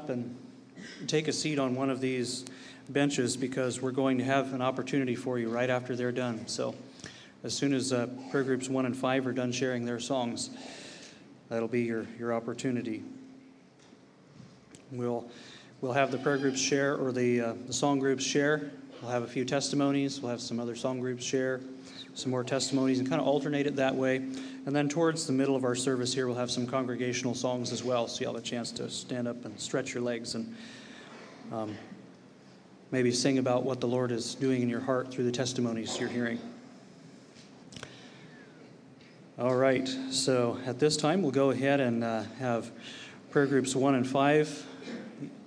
up and take a seat on one of these benches because we're going to have an opportunity for you right after they're done. So, as soon as uh, prayer groups one and five are done sharing their songs, that'll be your, your opportunity. We'll, we'll have the prayer groups share or the, uh, the song groups share. We'll have a few testimonies. We'll have some other song groups share some more testimonies and kind of alternate it that way. And then towards the middle of our service here, we'll have some congregational songs as well, so you'll have a chance to stand up and stretch your legs and um, maybe sing about what the Lord is doing in your heart through the testimonies you're hearing. All right, so at this time, we'll go ahead and uh, have prayer groups one and five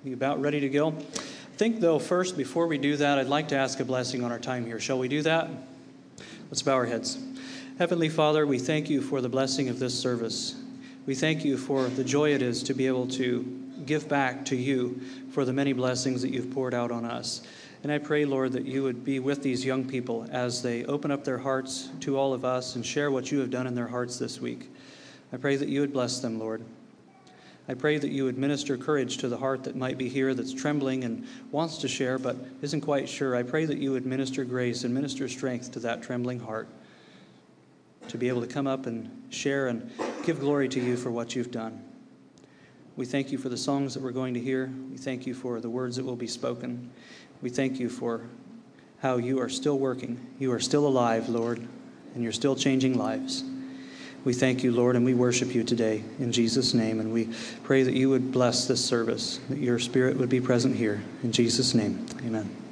you about ready to go. I think, though, first, before we do that, I'd like to ask a blessing on our time here. Shall we do that? Let's bow our heads. Heavenly Father, we thank you for the blessing of this service. We thank you for the joy it is to be able to give back to you for the many blessings that you've poured out on us. And I pray, Lord, that you would be with these young people as they open up their hearts to all of us and share what you have done in their hearts this week. I pray that you would bless them, Lord. I pray that you would minister courage to the heart that might be here that's trembling and wants to share but isn't quite sure. I pray that you would minister grace and minister strength to that trembling heart to be able to come up and share and give glory to you for what you've done. We thank you for the songs that we're going to hear. We thank you for the words that will be spoken. We thank you for how you are still working. You are still alive, Lord, and you're still changing lives. We thank you, Lord, and we worship you today in Jesus' name. And we pray that you would bless this service, that your spirit would be present here. In Jesus' name, amen.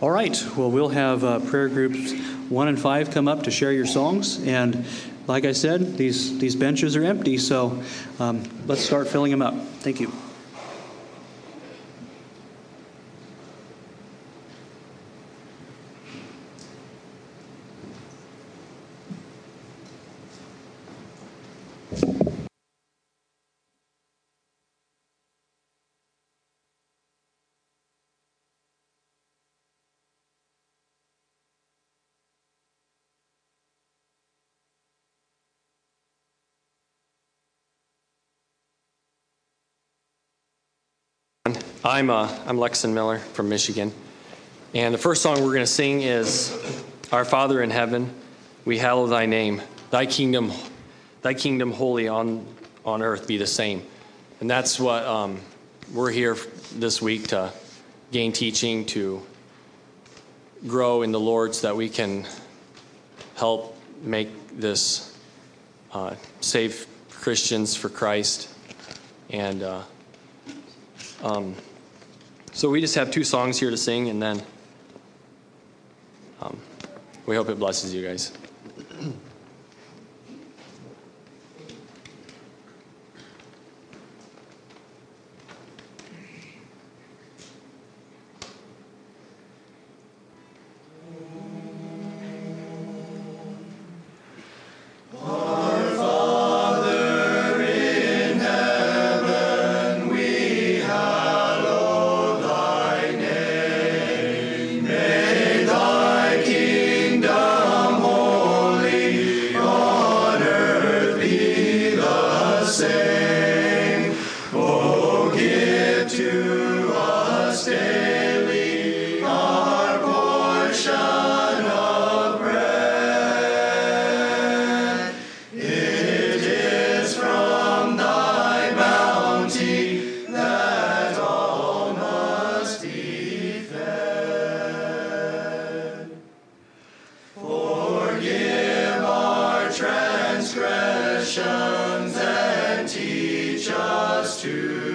All right, well, we'll have uh, prayer groups one and five come up to share your songs. And like I said, these, these benches are empty, so um, let's start filling them up. Thank you. I'm, uh, I'm Lexon Miller from Michigan. And the first song we're going to sing is Our Father in Heaven, we hallow thy name. Thy kingdom, thy kingdom holy on, on earth be the same. And that's what um, we're here this week to gain teaching, to grow in the Lord so that we can help make this uh, save Christians for Christ. And uh, um, so we just have two songs here to sing, and then um, we hope it blesses you guys. I'm David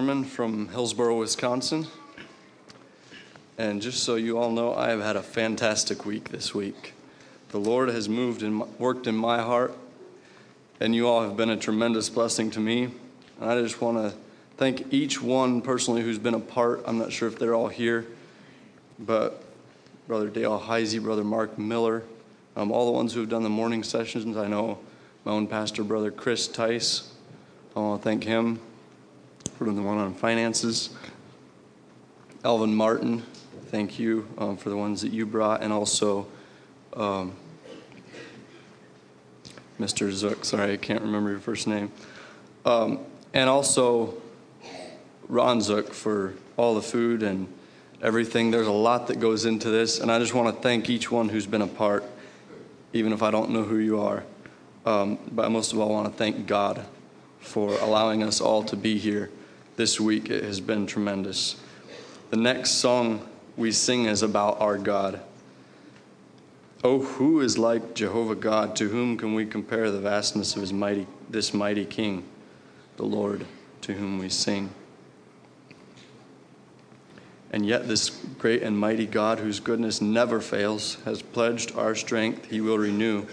From Hillsboro, Wisconsin. And just so you all know, I have had a fantastic week this week. The Lord has moved and worked in my heart, and you all have been a tremendous blessing to me. And I just want to thank each one personally who's been a part. I'm not sure if they're all here, but Brother Dale Heisey, Brother Mark Miller, um, all the ones who have done the morning sessions. I know my own pastor, Brother Chris Tice. I want to thank him for the one on finances. Elvin Martin, thank you um, for the ones that you brought, and also um, Mr. Zook. Sorry, I can't remember your first name. Um, and also Ron Zook for all the food and everything. There's a lot that goes into this, and I just want to thank each one who's been a part, even if I don't know who you are. Um, but most of all, I want to thank God for allowing us all to be here this week. It has been tremendous. The next song we sing is about our God. Oh, who is like Jehovah God? To whom can we compare the vastness of his mighty, this mighty King, the Lord, to whom we sing? And yet, this great and mighty God, whose goodness never fails, has pledged our strength he will renew,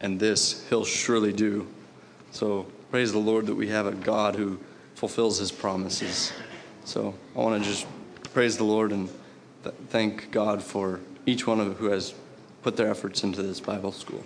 and this he'll surely do. So, praise the Lord that we have a God who fulfills his promises. So, I want to just praise the Lord and th- thank God for each one of who has put their efforts into this Bible school.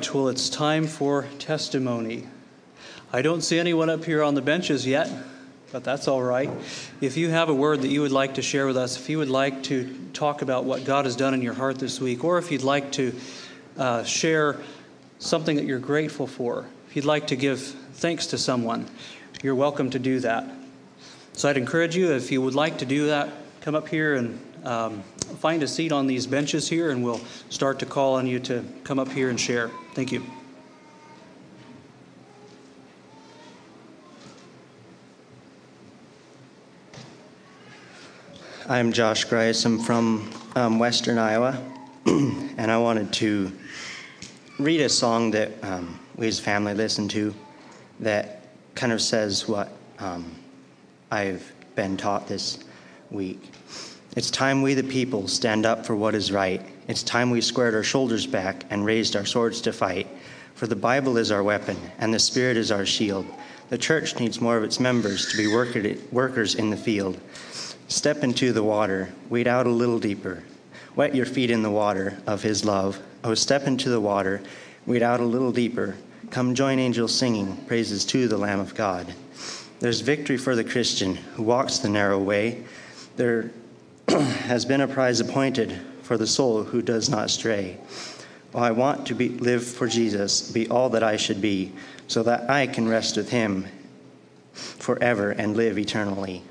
Right, well, it's time for testimony. I don't see anyone up here on the benches yet, but that's all right. If you have a word that you would like to share with us, if you would like to talk about what God has done in your heart this week, or if you'd like to uh, share something that you're grateful for, if you'd like to give thanks to someone, you're welcome to do that. So I'd encourage you, if you would like to do that, come up here and um, find a seat on these benches here, and we'll start to call on you to come up here and share. Thank you. I'm Josh Grice. I'm from um, Western Iowa, and I wanted to read a song that um, we as family listen to that kind of says what um, I've been taught this week. It's time we, the people, stand up for what is right. It's time we squared our shoulders back and raised our swords to fight. For the Bible is our weapon, and the Spirit is our shield. The church needs more of its members to be workers in the field. Step into the water, wade out a little deeper. Wet your feet in the water of His love. Oh, step into the water, wade out a little deeper. Come join angels singing praises to the Lamb of God. There's victory for the Christian who walks the narrow way. There has been a prize appointed for the soul who does not stray. Oh, I want to be, live for Jesus, be all that I should be, so that I can rest with Him forever and live eternally.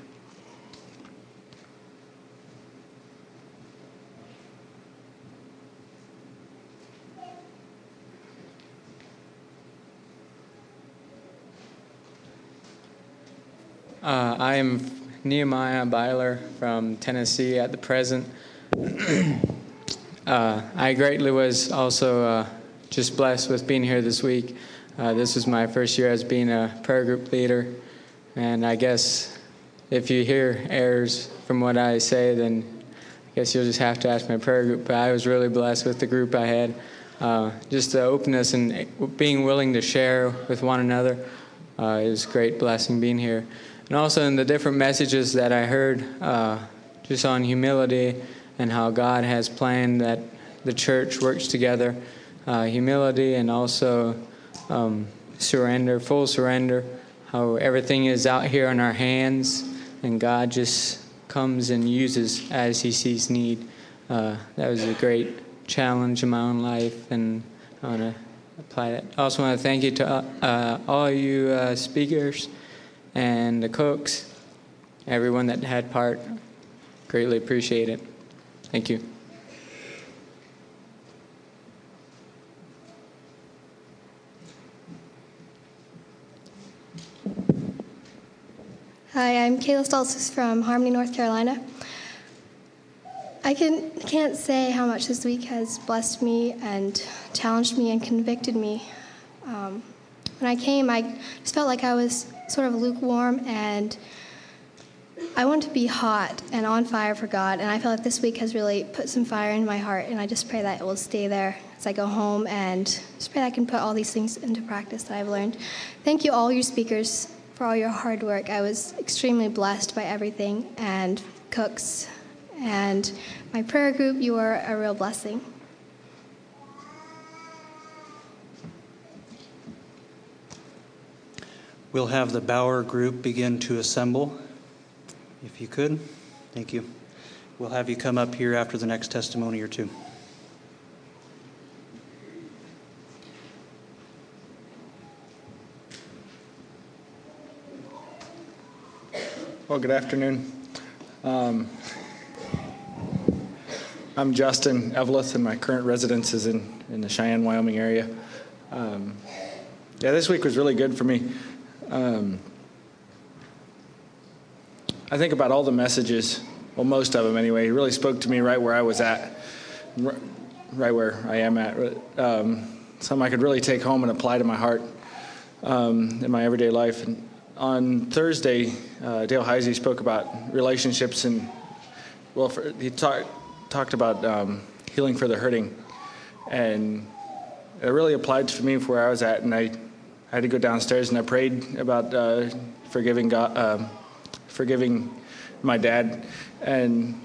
Uh, I am Nehemiah Byler from Tennessee at the present. Uh, I greatly was also uh, just blessed with being here this week. Uh, this was my first year as being a prayer group leader, and I guess if you hear errors from what I say, then I guess you'll just have to ask my prayer group. But I was really blessed with the group I had. Uh, just the openness and being willing to share with one another. Uh, a great blessing being here and also in the different messages that I heard uh, just on humility and how God has planned that the church works together. Uh, humility and also um, surrender, full surrender, how everything is out here in our hands and God just comes and uses as He sees need. Uh, that was a great challenge in my own life, and I want to apply that. I also want to thank you to uh, all you uh, speakers and the cooks, everyone that had part. Greatly appreciate it. Thank you. Hi, I'm Kayla Stoltzis from Harmony, North Carolina. I can, can't say how much this week has blessed me and challenged me and convicted me. Um, when I came, I just felt like I was sort of lukewarm and I want to be hot and on fire for God. And I feel like this week has really put some fire in my heart. And I just pray that it will stay there as I go home and just pray that I can put all these things into practice that I've learned. Thank you, all your speakers, for all your hard work. I was extremely blessed by everything and cooks and my prayer group. You are a real blessing. We'll have the Bauer group begin to assemble. If you could, thank you. We'll have you come up here after the next testimony or two. Well, good afternoon. Um, I'm Justin Eveleth, and my current residence is in, in the Cheyenne, Wyoming area. Um, yeah, this week was really good for me. Um, I think about all the messages, well, most of them anyway. He really spoke to me right where I was at, right where I am at. Um, something I could really take home and apply to my heart um, in my everyday life. And on Thursday, uh, Dale Heisey spoke about relationships and, well, for, he talked talked about um, healing for the hurting, and it really applied to me for where I was at, and I I had to go downstairs and I prayed about uh, forgiving God, uh, forgiving my dad, and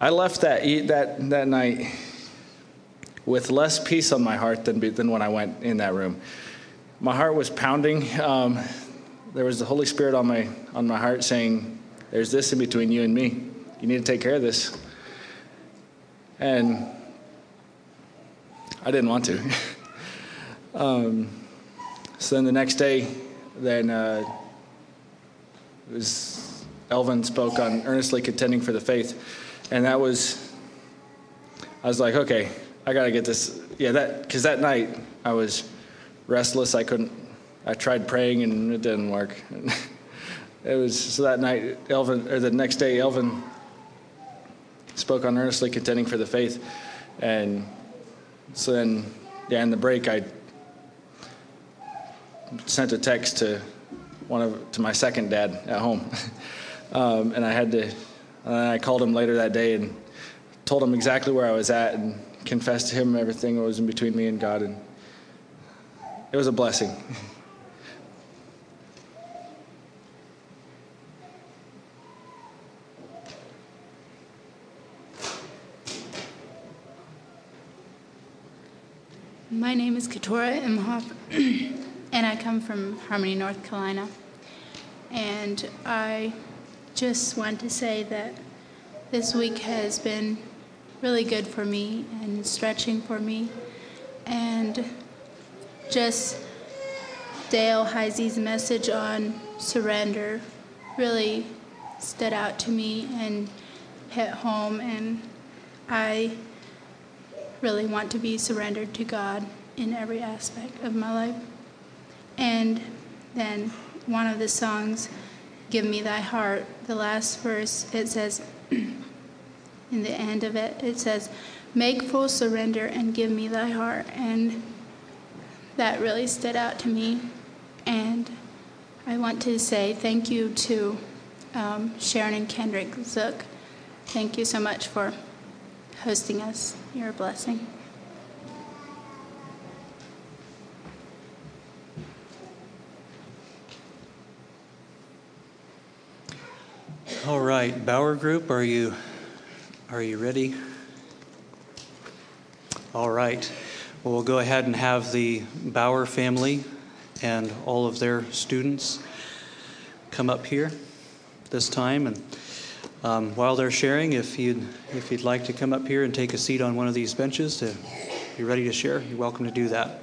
I left that that that night with less peace on my heart than, than when I went in that room. My heart was pounding. Um, there was the Holy Spirit on my, on my heart saying, There's this in between you and me. You need to take care of this. And I didn't want to. um, so then the next day, then uh, was Elvin spoke on earnestly contending for the faith, and that was I was like, okay, I got to get this. Yeah, that because that night I was restless. I couldn't. I tried praying and it didn't work. it was so that night, Elvin, or the next day, Elvin spoke on earnestly contending for the faith, and so then, yeah, in the break, I sent a text to one of to my second dad at home, um, and I had to. And I called him later that day and told him exactly where I was at and confessed to him everything that was in between me and God, and it was a blessing. My name is Katora Imhoff, and I come from Harmony, North Carolina. And I just want to say that this week has been really good for me and stretching for me. And just Dale Heisey's message on surrender really stood out to me and hit home. And I really want to be surrendered to God in every aspect of my life. And then one of the songs, Give Me Thy Heart, the last verse, it says, in the end of it, it says, Make full surrender and give me thy heart. And that really stood out to me. And I want to say thank you to um, Sharon and Kendrick Zook. Thank you so much for hosting us. You're a blessing. All right, Bauer Group, are you are you ready? All right. Well, we'll go ahead and have the Bauer family and all of their students come up here this time and um, while they're sharing, if you'd, if you'd like to come up here and take a seat on one of these benches to be ready to share, you're welcome to do that.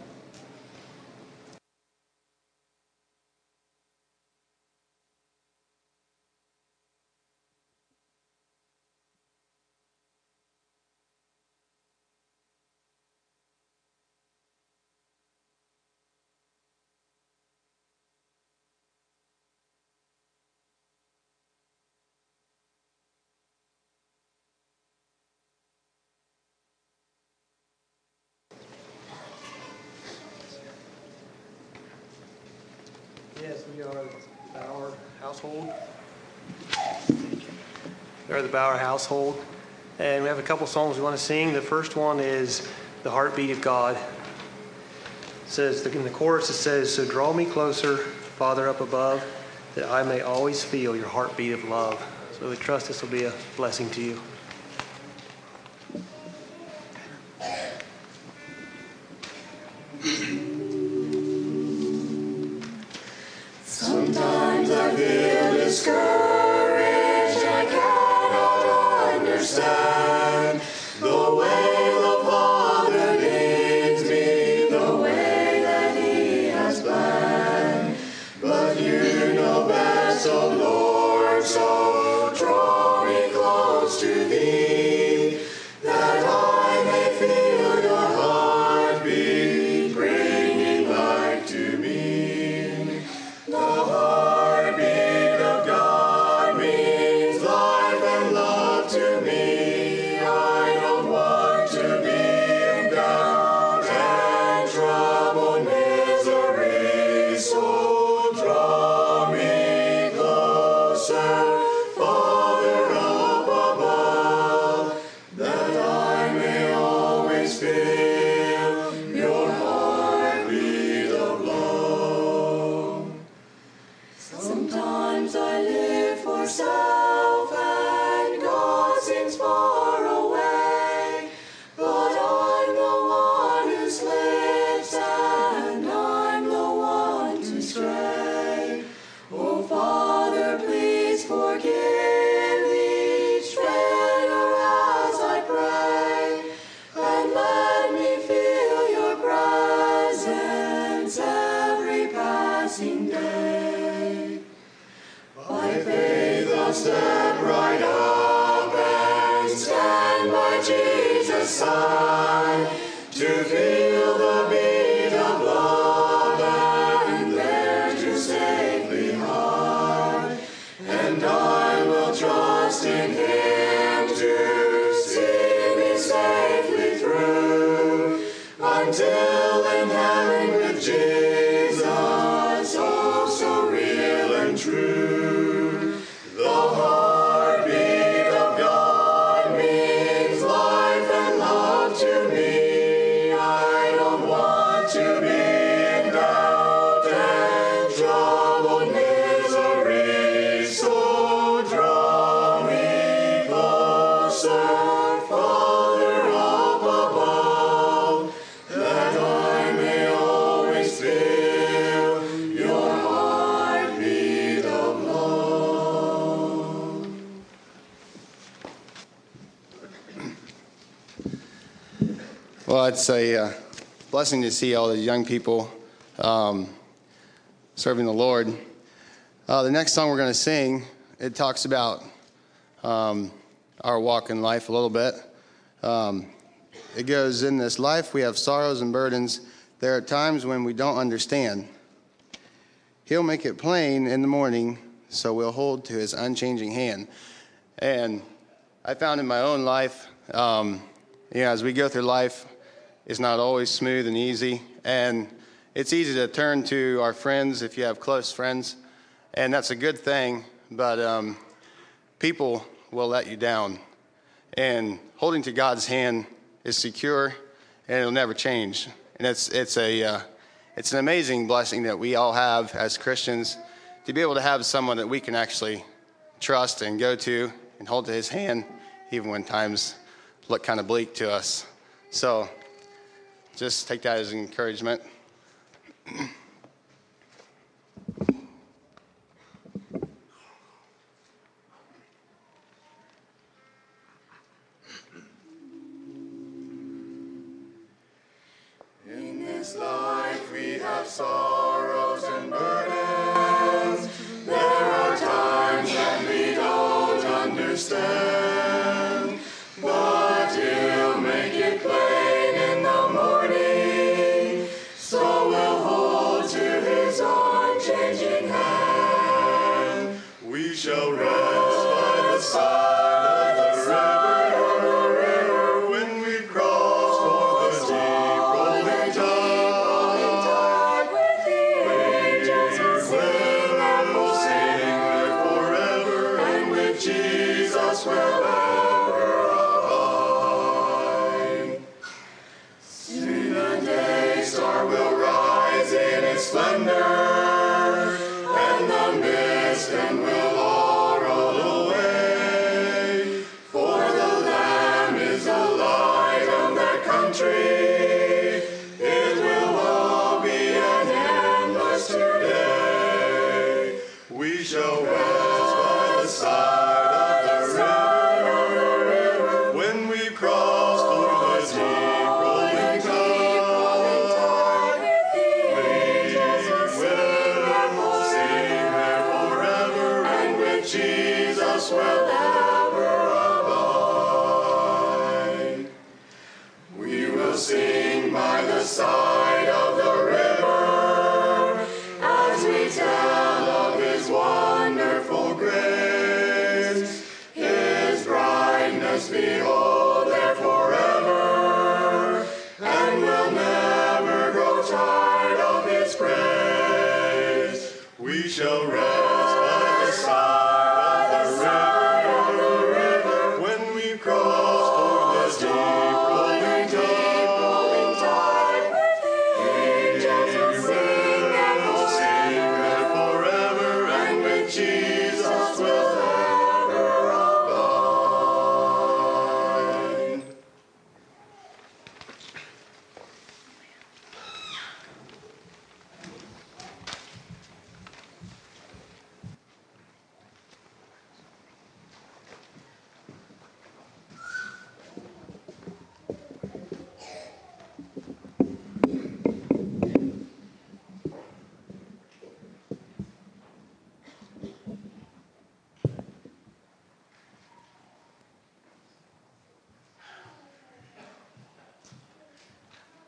Yes, we are the Bauer household. They're the Bauer household. And we have a couple songs we want to sing. The first one is The Heartbeat of God. It says, in the chorus, it says, So draw me closer, Father up above, that I may always feel your heartbeat of love. So we trust this will be a blessing to you. It's a uh, blessing to see all the young people um, serving the Lord. Uh, the next song we're going to sing, it talks about um, our walk in life a little bit. Um, it goes, In this life we have sorrows and burdens. There are times when we don't understand. He'll make it plain in the morning, so we'll hold to his unchanging hand. And I found in my own life, um, you know, as we go through life, it's not always smooth and easy. And it's easy to turn to our friends if you have close friends, and that's a good thing. But um, people will let you down. And holding to God's hand is secure, and it'll never change. And it's it's a uh, it's an amazing blessing that we all have as Christians to be able to have someone that we can actually trust and go to and hold to His hand, even when times look kind of bleak to us. So just take that as encouragement. In this life we have sorrows and burdens. There are times that we don't understand. But We shall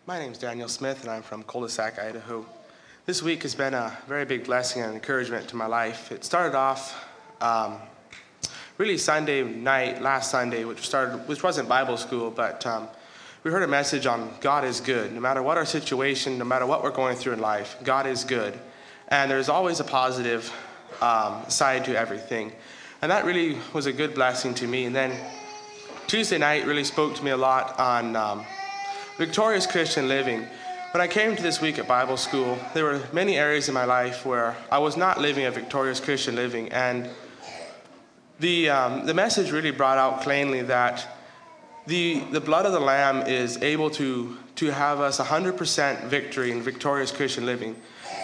my name is Daniel Smith, and I'm from Culdesac, Idaho. This week has been a very big blessing and encouragement to my life. It started off um, really Sunday night, last Sunday, which started, which wasn't Bible school, but um, we heard a message on God is good. No matter what our situation, no matter what we're going through in life, God is good, and there's always a positive um, side to everything, and that really was a good blessing to me. And then Tuesday night really spoke to me a lot on um, victorious Christian living. When I came to this week at Bible school, there were many areas in my life where I was not living a victorious Christian living, and the um, the message really brought out plainly that the the blood of the Lamb is able to to have us 100% victory in victorious Christian living.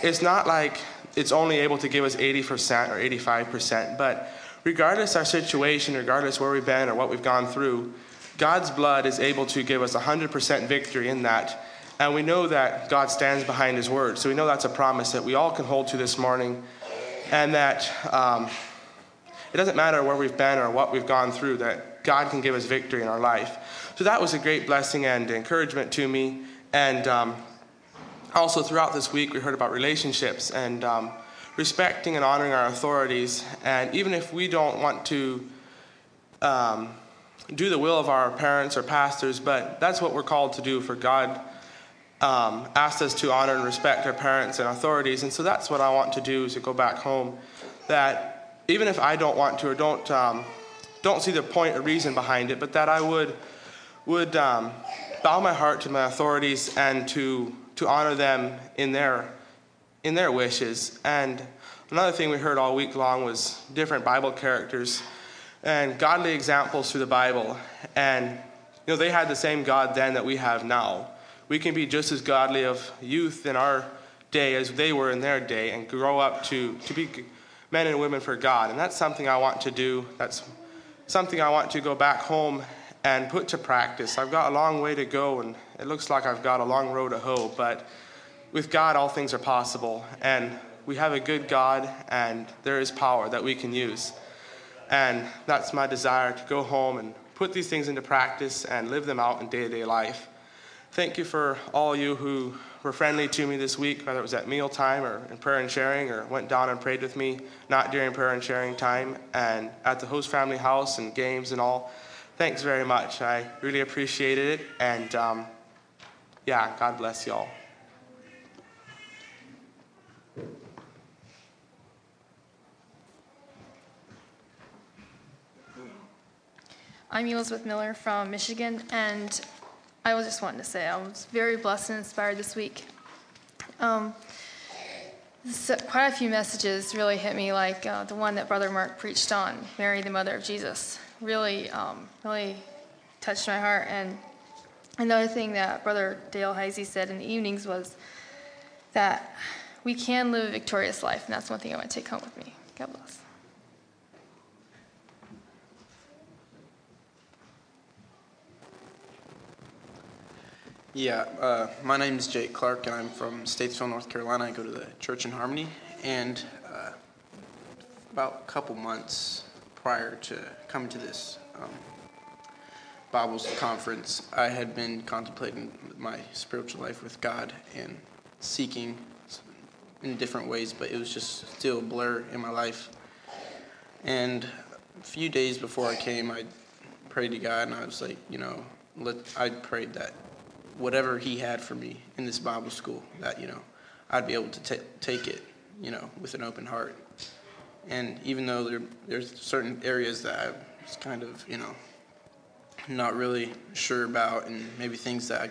It's not like it's only able to give us 80% or 85%, but regardless our situation, regardless where we've been or what we've gone through, God's blood is able to give us 100% victory in that. And we know that God stands behind his word. So we know that's a promise that we all can hold to this morning. And that um, it doesn't matter where we've been or what we've gone through, that God can give us victory in our life. So that was a great blessing and encouragement to me. And um, also throughout this week, we heard about relationships and um, respecting and honoring our authorities. And even if we don't want to um, do the will of our parents or pastors, but that's what we're called to do for God. Um, asked us to honor and respect our parents and authorities, and so that's what I want to do is to go back home. That even if I don't want to or don't um, don't see the point or reason behind it, but that I would would um, bow my heart to my authorities and to to honor them in their in their wishes. And another thing we heard all week long was different Bible characters and godly examples through the Bible. And you know, they had the same God then that we have now. We can be just as godly of youth in our day as they were in their day and grow up to, to be men and women for God. And that's something I want to do. That's something I want to go back home and put to practice. I've got a long way to go, and it looks like I've got a long road to hoe, but with God, all things are possible. And we have a good God, and there is power that we can use. And that's my desire to go home and put these things into practice and live them out in day to day life. Thank you for all you who were friendly to me this week, whether it was at mealtime or in prayer and sharing, or went down and prayed with me, not during prayer and sharing time, and at the host family house and games and all. Thanks very much. I really appreciated it. And um, yeah, God bless you all. I'm Elizabeth Miller from Michigan, and I was just wanting to say I was very blessed and inspired this week. Um, so quite a few messages really hit me, like uh, the one that Brother Mark preached on, Mary, the mother of Jesus, really, um, really touched my heart. And another thing that Brother Dale Heisey said in the evenings was that we can live a victorious life, and that's one thing I want to take home with me. God bless. Yeah, uh, my name is Jake Clark, and I'm from Statesville, North Carolina. I go to the Church in Harmony, and uh, about a couple months prior to coming to this um, Bible conference, I had been contemplating my spiritual life with God and seeking in different ways, but it was just still a blur in my life. And a few days before I came, I prayed to God, and I was like, you know, let, I prayed that whatever he had for me in this Bible school, that, you know, I'd be able to t- take it, you know, with an open heart. And even though there, there's certain areas that I was kind of, you know, not really sure about, and maybe things that I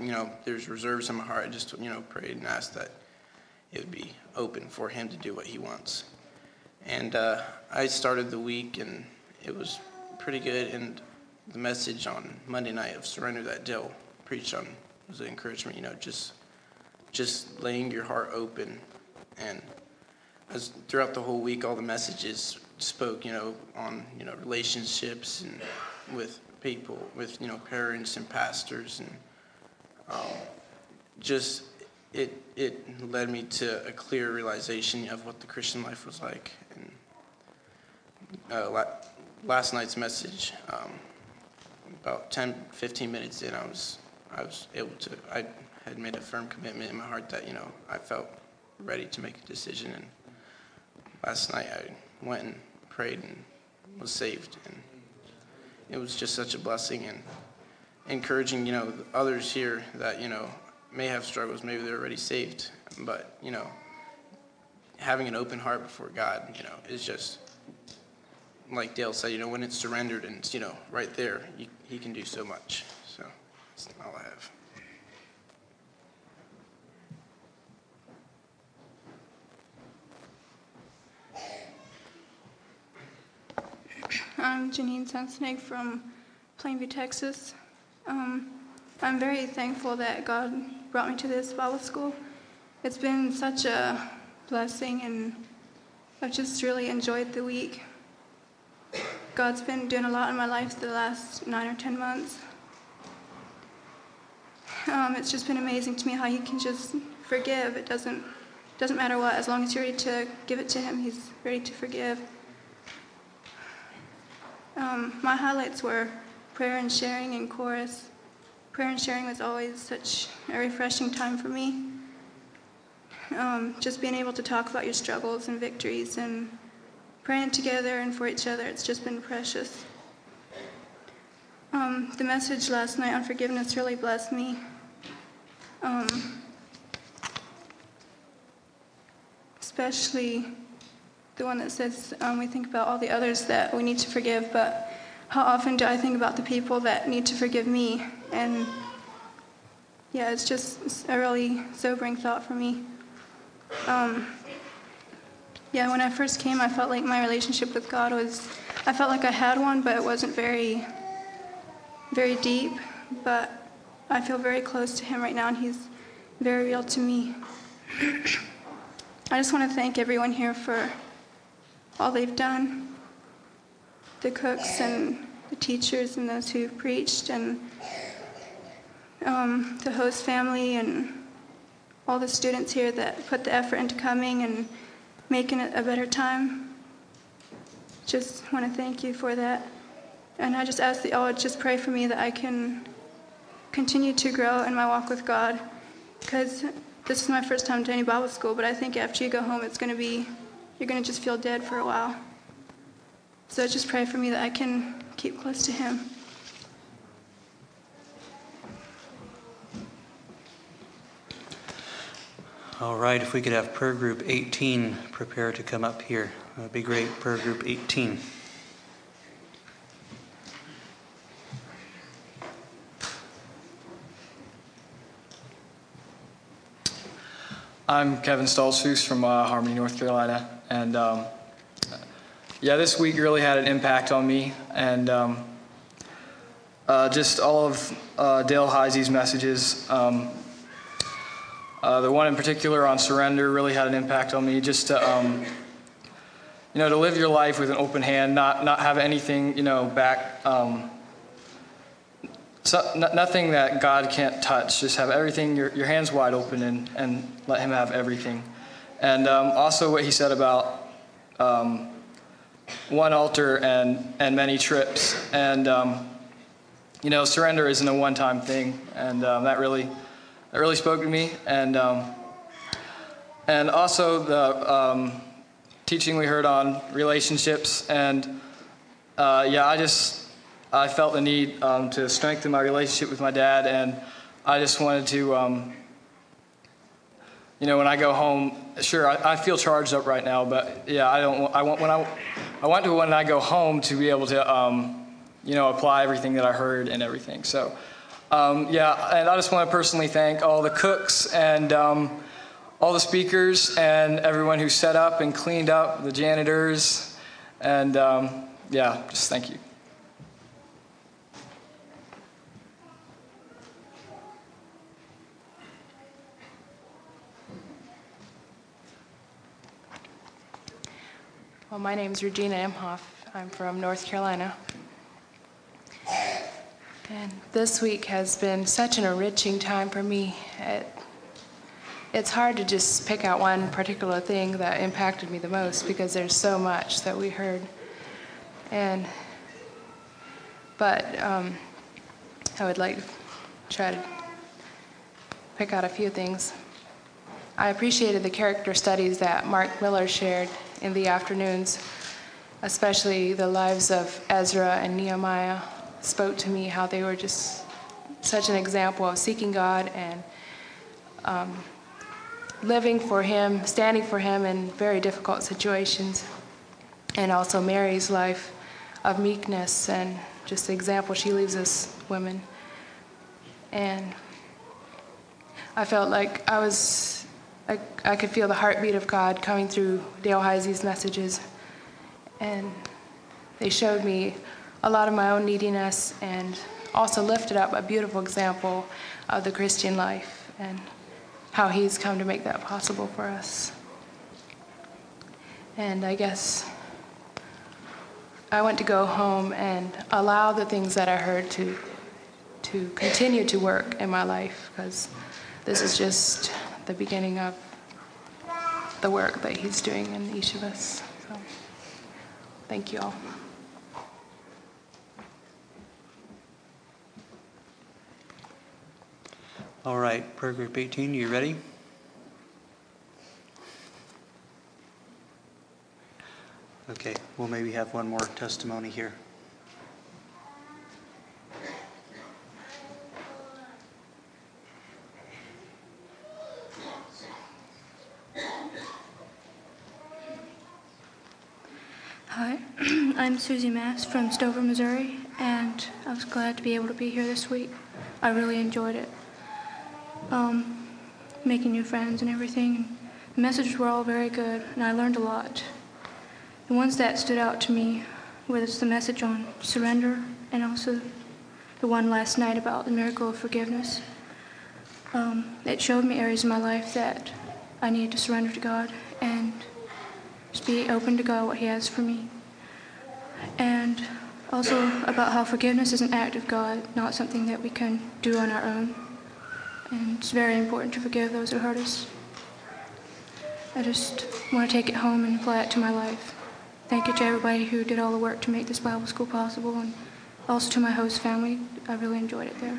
you know, there's reserves in my heart, I just, you know, prayed and asked that it would be open for him to do what he wants. And uh, I started the week, and it was pretty good. And the message on Monday night of surrender that Dale preached on was an encouragement. You know, just just laying your heart open, and as throughout the whole week, all the messages spoke. You know, on you know relationships and with people, with you know parents and pastors, and um, just it it led me to a clear realization of what the Christian life was like. And uh, last night's message. Um, about 10, 15 minutes in, I was I was able to, I had made a firm commitment in my heart that, you know, I felt ready to make a decision. And last night I went and prayed and was saved. And it was just such a blessing and encouraging, you know, others here that, you know, may have struggles, maybe they're already saved, but, you know, having an open heart before God, you know, is just, like Dale said, you know, when it's surrendered and it's, you know, right there, you, he can do so much. So that's all I have. I'm Janine Sensenig from Plainview, Texas. Um, I'm very thankful that God brought me to this Bible school. It's been such a blessing, and I've just really enjoyed the week. God's been doing a lot in my life the last nine or ten months. Um, it's just been amazing to me how He can just forgive. It doesn't doesn't matter what, as long as you're ready to give it to Him, He's ready to forgive. Um, my highlights were prayer and sharing and chorus. Prayer and sharing was always such a refreshing time for me. Um, just being able to talk about your struggles and victories and praying together and for each other, it's just been precious. Um, the message last night on forgiveness really blessed me. Um, especially the one that says um, we think about all the others that we need to forgive, but how often do I think about the people that need to forgive me? And yeah, it's just a really sobering thought for me. Um, yeah, when I first came, I felt like my relationship with God was, I felt like I had one, but it wasn't very, very deep. But I feel very close to Him right now, and He's very real to me. I just want to thank everyone here for all they've done the cooks and the teachers and those who've preached, and um, the host family, and all the students here that put the effort into coming and making it a better time. Just want to thank you for that. And I just ask that y'all just pray for me that I can continue to grow in my walk with God. Because this is my first time to any Bible school, but I think after you go home, it's going to be, you're going to just feel dead for a while. So just pray for me that I can keep close to Him. All right, if we could have prayer group 18 prepare to come up here, that'd be great. Prayer group 18. I'm Kevin Stoltzfus from uh, Harmony, North Carolina, and um, yeah, this week really had an impact on me, and um, uh, just all of uh, Dale Heisey's messages. Um, uh, the one in particular on surrender really had an impact on me. Just to, um, you know, to live your life with an open hand, not not have anything, you know, back. Um, so, n- nothing that God can't touch. Just have everything, your, your hands wide open, and, and let Him have everything. And um, also, what He said about um, one altar and, and many trips. And, um, you know, surrender isn't a one time thing. And um, that, really, that really spoke to me. And, um, and also, the um, teaching we heard on relationships. And uh, yeah, I just I felt the need um, to strengthen my relationship with my dad, and I just wanted to, um, you know, when I go home, sure, I, I, feel charged up right now, but yeah, I don't. I want when I, I want to when I go home to be able to, um, you know, apply everything that I heard and everything. So, um, yeah, and I just want to personally thank all the cooks and um, all the speakers and everyone who set up and cleaned up, the janitors, and um, yeah, just thank you. Well, my name is Regina Imhoff. I'm from North Carolina. And this week has been such an enriching time for me. It, it's hard to just pick out one particular thing that impacted me the most because there's so much that we heard. And, but um, I would like to try to pick out a few things. I appreciated the character studies that Mark Miller shared in the afternoons, especially the lives of Ezra and Nehemiah spoke to me how they were just such an example of seeking God and um, living for Him, standing for Him in very difficult situations. And also Mary's life of meekness and just the example she leaves us women. And I felt like I was, I, I could feel the heartbeat of God coming through Dale Heisey's messages. And they showed me a lot of my own neediness and also lifted up a beautiful example of the Christian life and how He's come to make that possible for us. And I guess I want to go home and allow the things that I heard to to continue to work in my life because this is just the beginning of the work that He's doing in each of us. So, thank you all. All right, prayer group 18, you ready? Okay, we'll maybe have one more testimony here. Hi, I'm Susie Mass from Stover, Missouri, and I was glad to be able to be here this week. I really enjoyed it. Um, making new friends and everything. The messages were all very good, and I learned a lot. The ones that stood out to me was the message on surrender and also the one last night about the miracle of forgiveness. Um, it showed me areas in my life that I needed to surrender to God and just be open to God, what He has for me. And also about how forgiveness is an act of God, not something that we can do on our own. And it's very important to forgive those who hurt us. I just want to take it home and apply it to my life. Thank you to everybody who did all the work to make this Bible school possible, and also to my host family. I really enjoyed it there.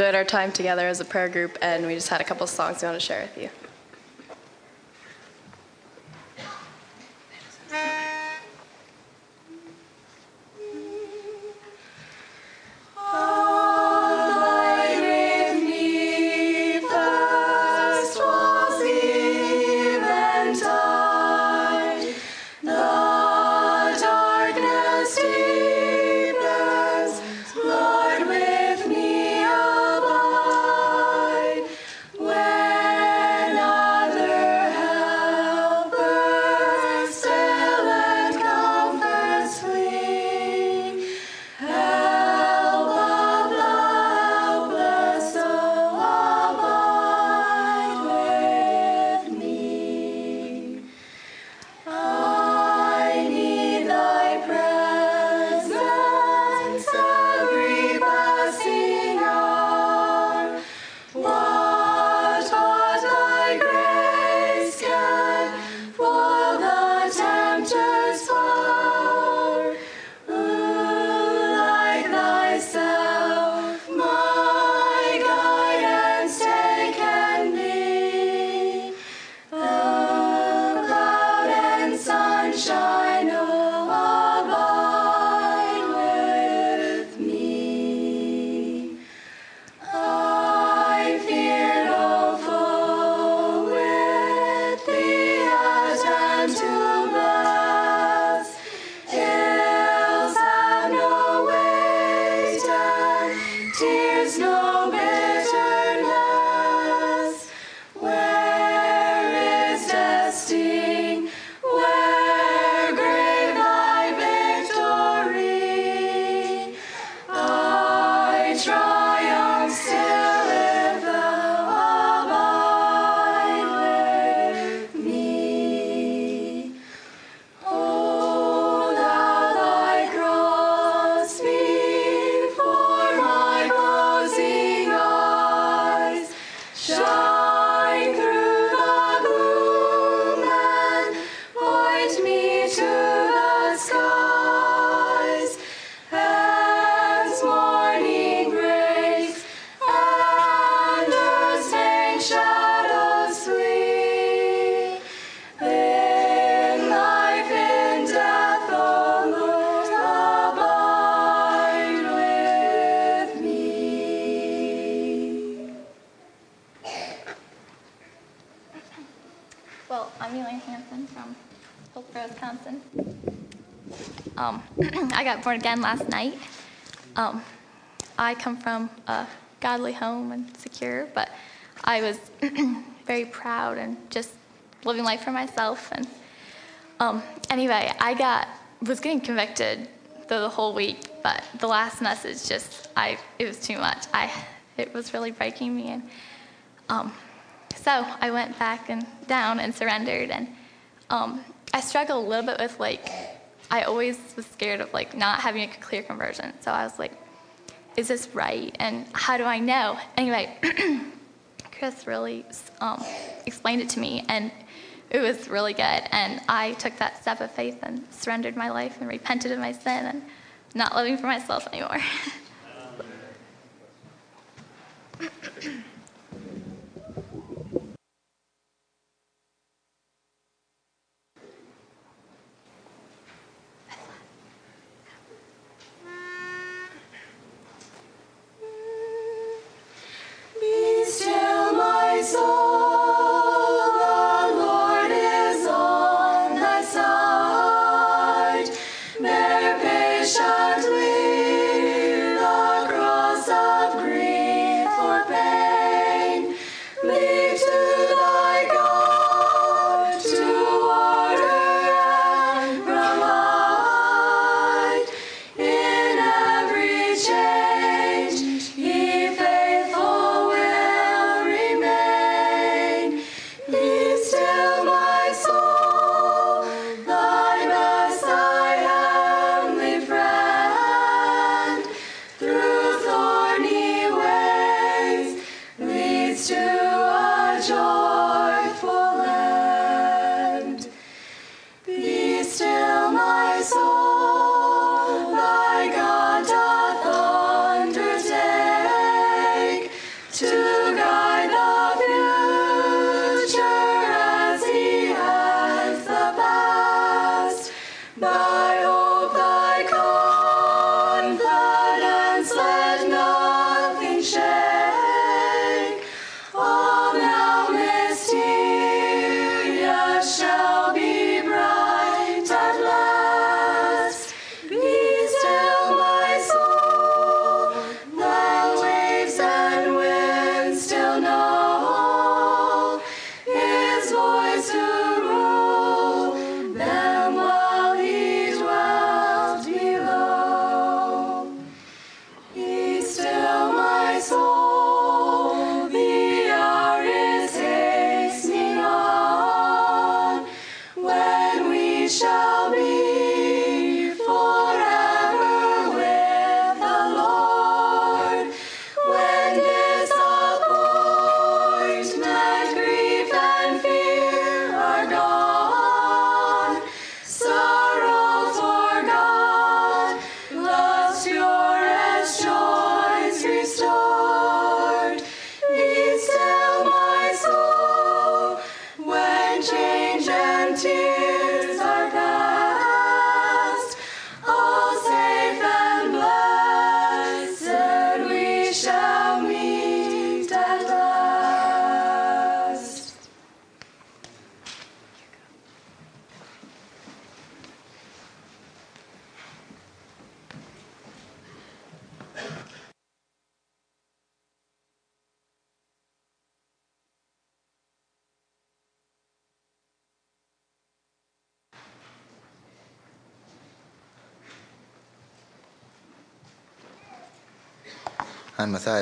Enjoyed our time together as a prayer group, and we just had a couple songs we want to share with you. Got born again last night. Um, I come from a godly home and secure, but I was very proud and just living life for myself. And um, anyway, I got was getting convicted the, the whole week, but the last message just I it was too much. I it was really breaking me, and um, so I went back and down and surrendered. And um, I struggled a little bit with like I always was scared of like not having a clear conversion. So I was like, is this right? And how do I know? Anyway, Chris really um, explained it to me, and it was really good. And I took that step of faith and surrendered my life and repented of my sin and not living for myself anymore. my.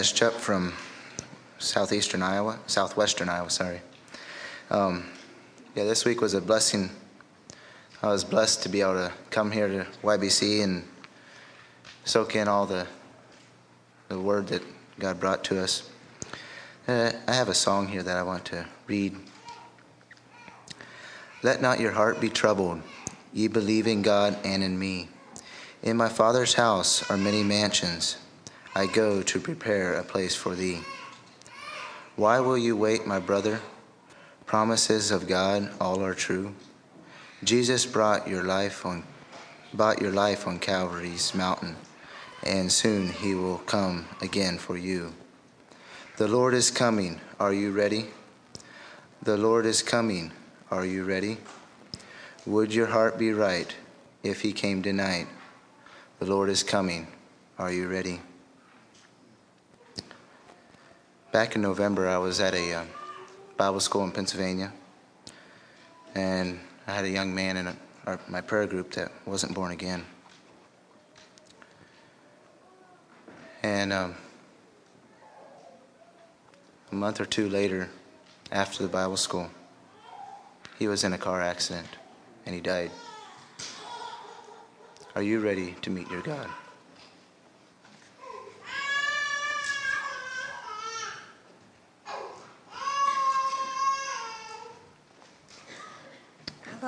Matthias Chupp from southeastern Iowa, southwestern Iowa, sorry. Um, yeah, this week was a blessing. I was blessed to be able to come here to YBC and soak in all the, the word that God brought to us. Uh, I have a song here that I want to read. Let not your heart be troubled. Ye believe in God and in me. In my Father's house are many mansions. I go to prepare a place for thee. Why will you wait, my brother? Promises of God all are true. Jesus brought your life on bought your life on Calvary's mountain, and soon he will come again for you. The Lord is coming. Are you ready? The Lord is coming. Are you ready? Would your heart be right if he came tonight? The Lord is coming. Are you ready? Back in November, I was at a uh, Bible school in Pennsylvania, and I had a young man in a, our, my prayer group that wasn't born again. And um, a month or two later, after the Bible school, he was in a car accident and he died. Are you ready to meet your God?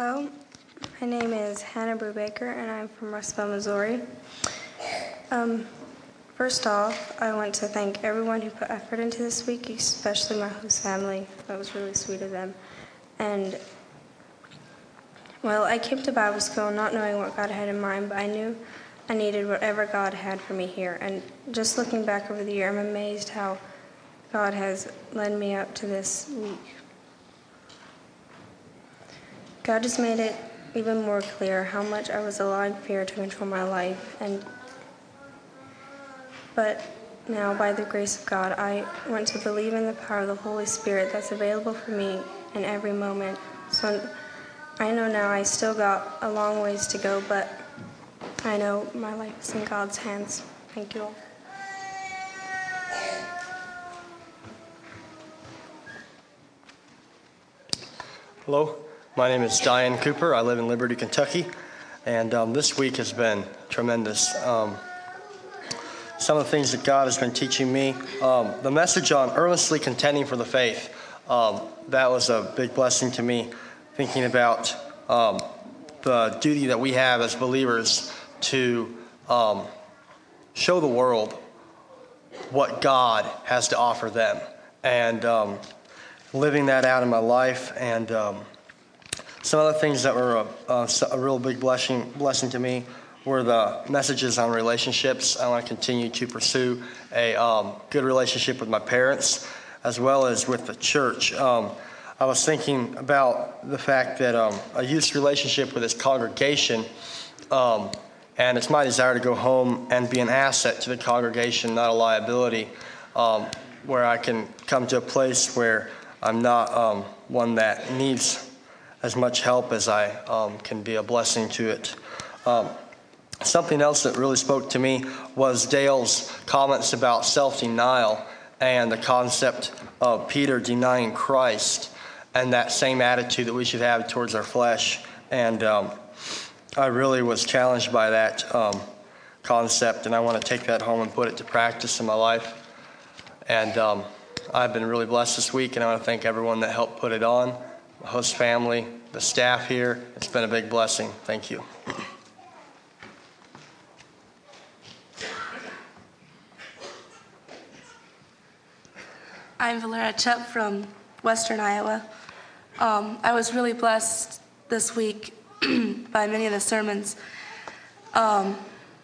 Hello, my name is Hannah Brubaker, and I'm from Russellville, Missouri. Um, first off, I want to thank everyone who put effort into this week, especially my host family. That was really sweet of them. And well, I came to Bible school not knowing what God had in mind, but I knew I needed whatever God had for me here. And just looking back over the year, I'm amazed how God has led me up to this week. God just made it even more clear how much I was allowing fear to control my life and but now by the grace of God I want to believe in the power of the Holy Spirit that's available for me in every moment. So I know now I still got a long ways to go, but I know my life is in God's hands. Thank you all. Hello, my name is Diane Cooper. I live in Liberty, Kentucky, and um, this week has been tremendous. Um, some of the things that God has been teaching me, um, the message on earnestly contending for the faith, um, that was a big blessing to me, thinking about um, the duty that we have as believers to um, show the world what God has to offer them. And living that out in my life. And some other things that were a, a, real big blessing, blessing to me were the messages on relationships. I want to continue to pursue a um, good relationship with my parents as well as with the church. Um, I was thinking about the fact that um, a youth's relationship with his congregation, um, and it's my desire to go home and be an asset to the congregation, not a liability, um, where I can come to a place where I'm not um, one that needs as much help as I um, can be a blessing to it. Um, something else that really spoke to me was Dale's comments about self denial and the concept of Peter denying Christ and that same attitude that we should have towards our flesh. And um, I really was challenged by that um, concept, and I want to take that home and put it to practice in my life. And um, I've been really blessed this week, and I want to thank everyone that helped put it on, the host family, the staff here. It's been a big blessing. Thank you. I'm Valera Chupp from Western Iowa. Um, I was really blessed this week by many of the sermons. Um,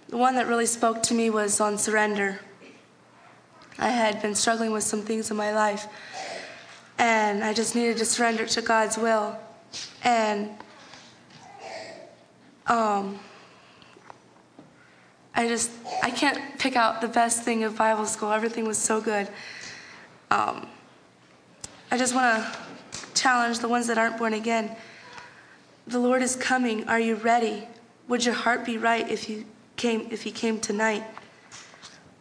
the one that really spoke to me was on surrender. I had been struggling with some things in my life, and I just needed to surrender to God's will. And um, I just I can't pick out the best thing of Bible school. Everything was so good. Um, I just want to challenge the ones that aren't born again. The Lord is coming. Are you ready? Would your heart be right if you came if He came tonight?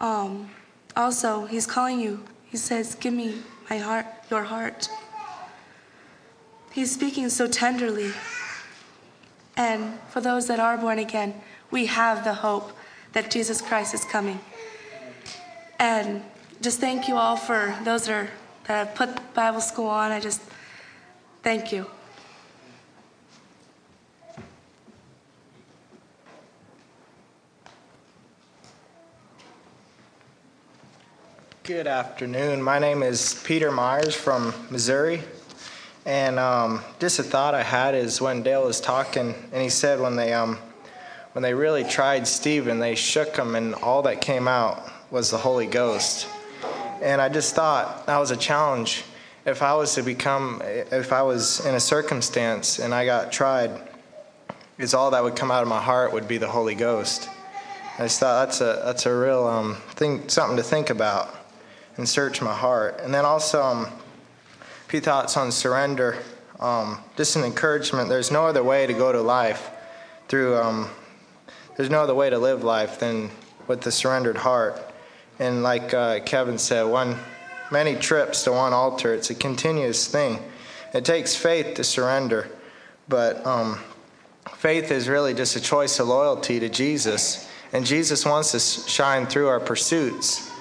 Um, also, He's calling you. He says, "Give me heart, your heart." He's speaking so tenderly. And for those that are born again, we have the hope that Jesus Christ is coming. And just thank you all for those that, are, that have put Bible school on. I just thank you. Good afternoon. My name is Peter Myers from Missouri. And um, just a thought I had is when Dale was talking, and he said when they um, when they really tried Stephen, they shook him, and all that came out was the Holy Ghost. And I just thought that was a challenge. if I was to become, if I was in a circumstance and I got tried, is all that would come out of my heart would be the Holy Ghost. I just thought that's a that's a real um, thing, something to think about and search my heart. And then also um, a few thoughts on surrender. Um, just an encouragement. There's no other way to go to life through. Um, there's no other way to live life than with the surrendered heart. And like uh, Kevin said, one many trips to one altar. It's a continuous thing. It takes faith to surrender, but um, faith is really just a choice of loyalty to Jesus. And Jesus wants to shine through our pursuits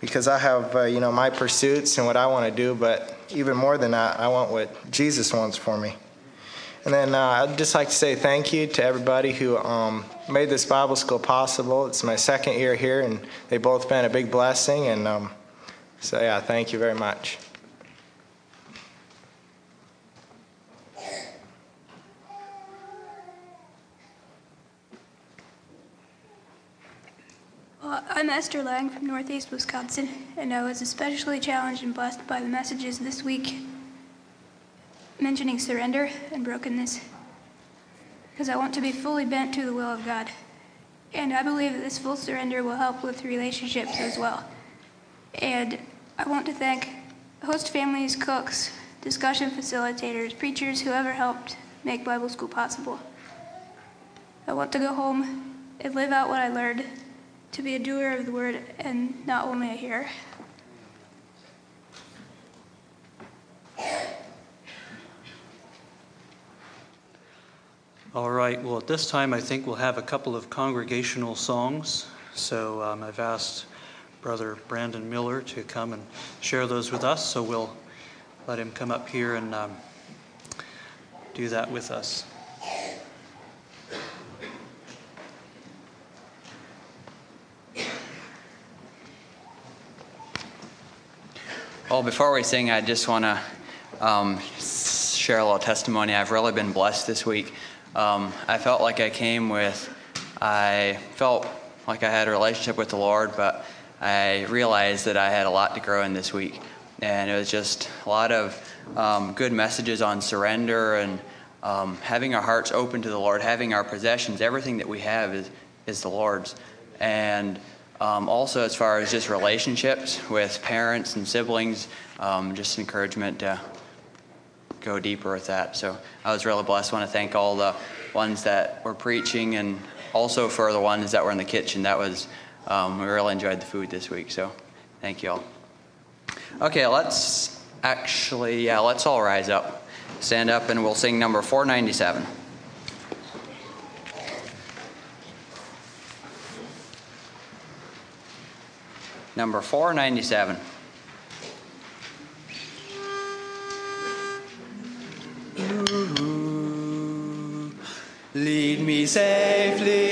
because I have, uh, you know, my pursuits and what I want to do, but even more than that, I want what Jesus wants for me. And then uh, I'd just like to say thank you to everybody who um, made this Bible school possible. It's my second year here, and they've both been a big blessing. And um, so, yeah, thank you very much. I'm Esther Lang from Northeast Wisconsin, and I was especially challenged and blessed by the messages this week mentioning surrender and brokenness because I want to be fully bent to the will of God. And I believe that this full surrender will help with relationships as well. And I want to thank host families, cooks, discussion facilitators, preachers, whoever helped make Bible school possible. I want to go home and live out what I learned to be a doer of the word and not only a hearer. All right, well, at this time, I think we'll have a couple of congregational songs. So um, I've asked Brother Brandon Miller to come and share those with us. So we'll let him come up here and um, do that with us. Well, before we sing, I just want to um, share a little testimony. I've really been blessed this week. Um, I felt like I came with, I felt like I had a relationship with the Lord, but I realized that I had a lot to grow in this week. And it was just a lot of um, good messages on surrender and um, having our hearts open to the Lord, having our possessions, everything that we have is, is the Lord's. And um, also, as far as just relationships with parents and siblings, um, just encouragement to go deeper with that. So I was really blessed. I want to thank all the ones that were preaching and also for the ones that were in the kitchen. That was, um, we really enjoyed the food this week. So thank you all. Okay, let's actually, yeah, let's all rise up. Stand up and we'll sing number 497. Number 497. Lead me safely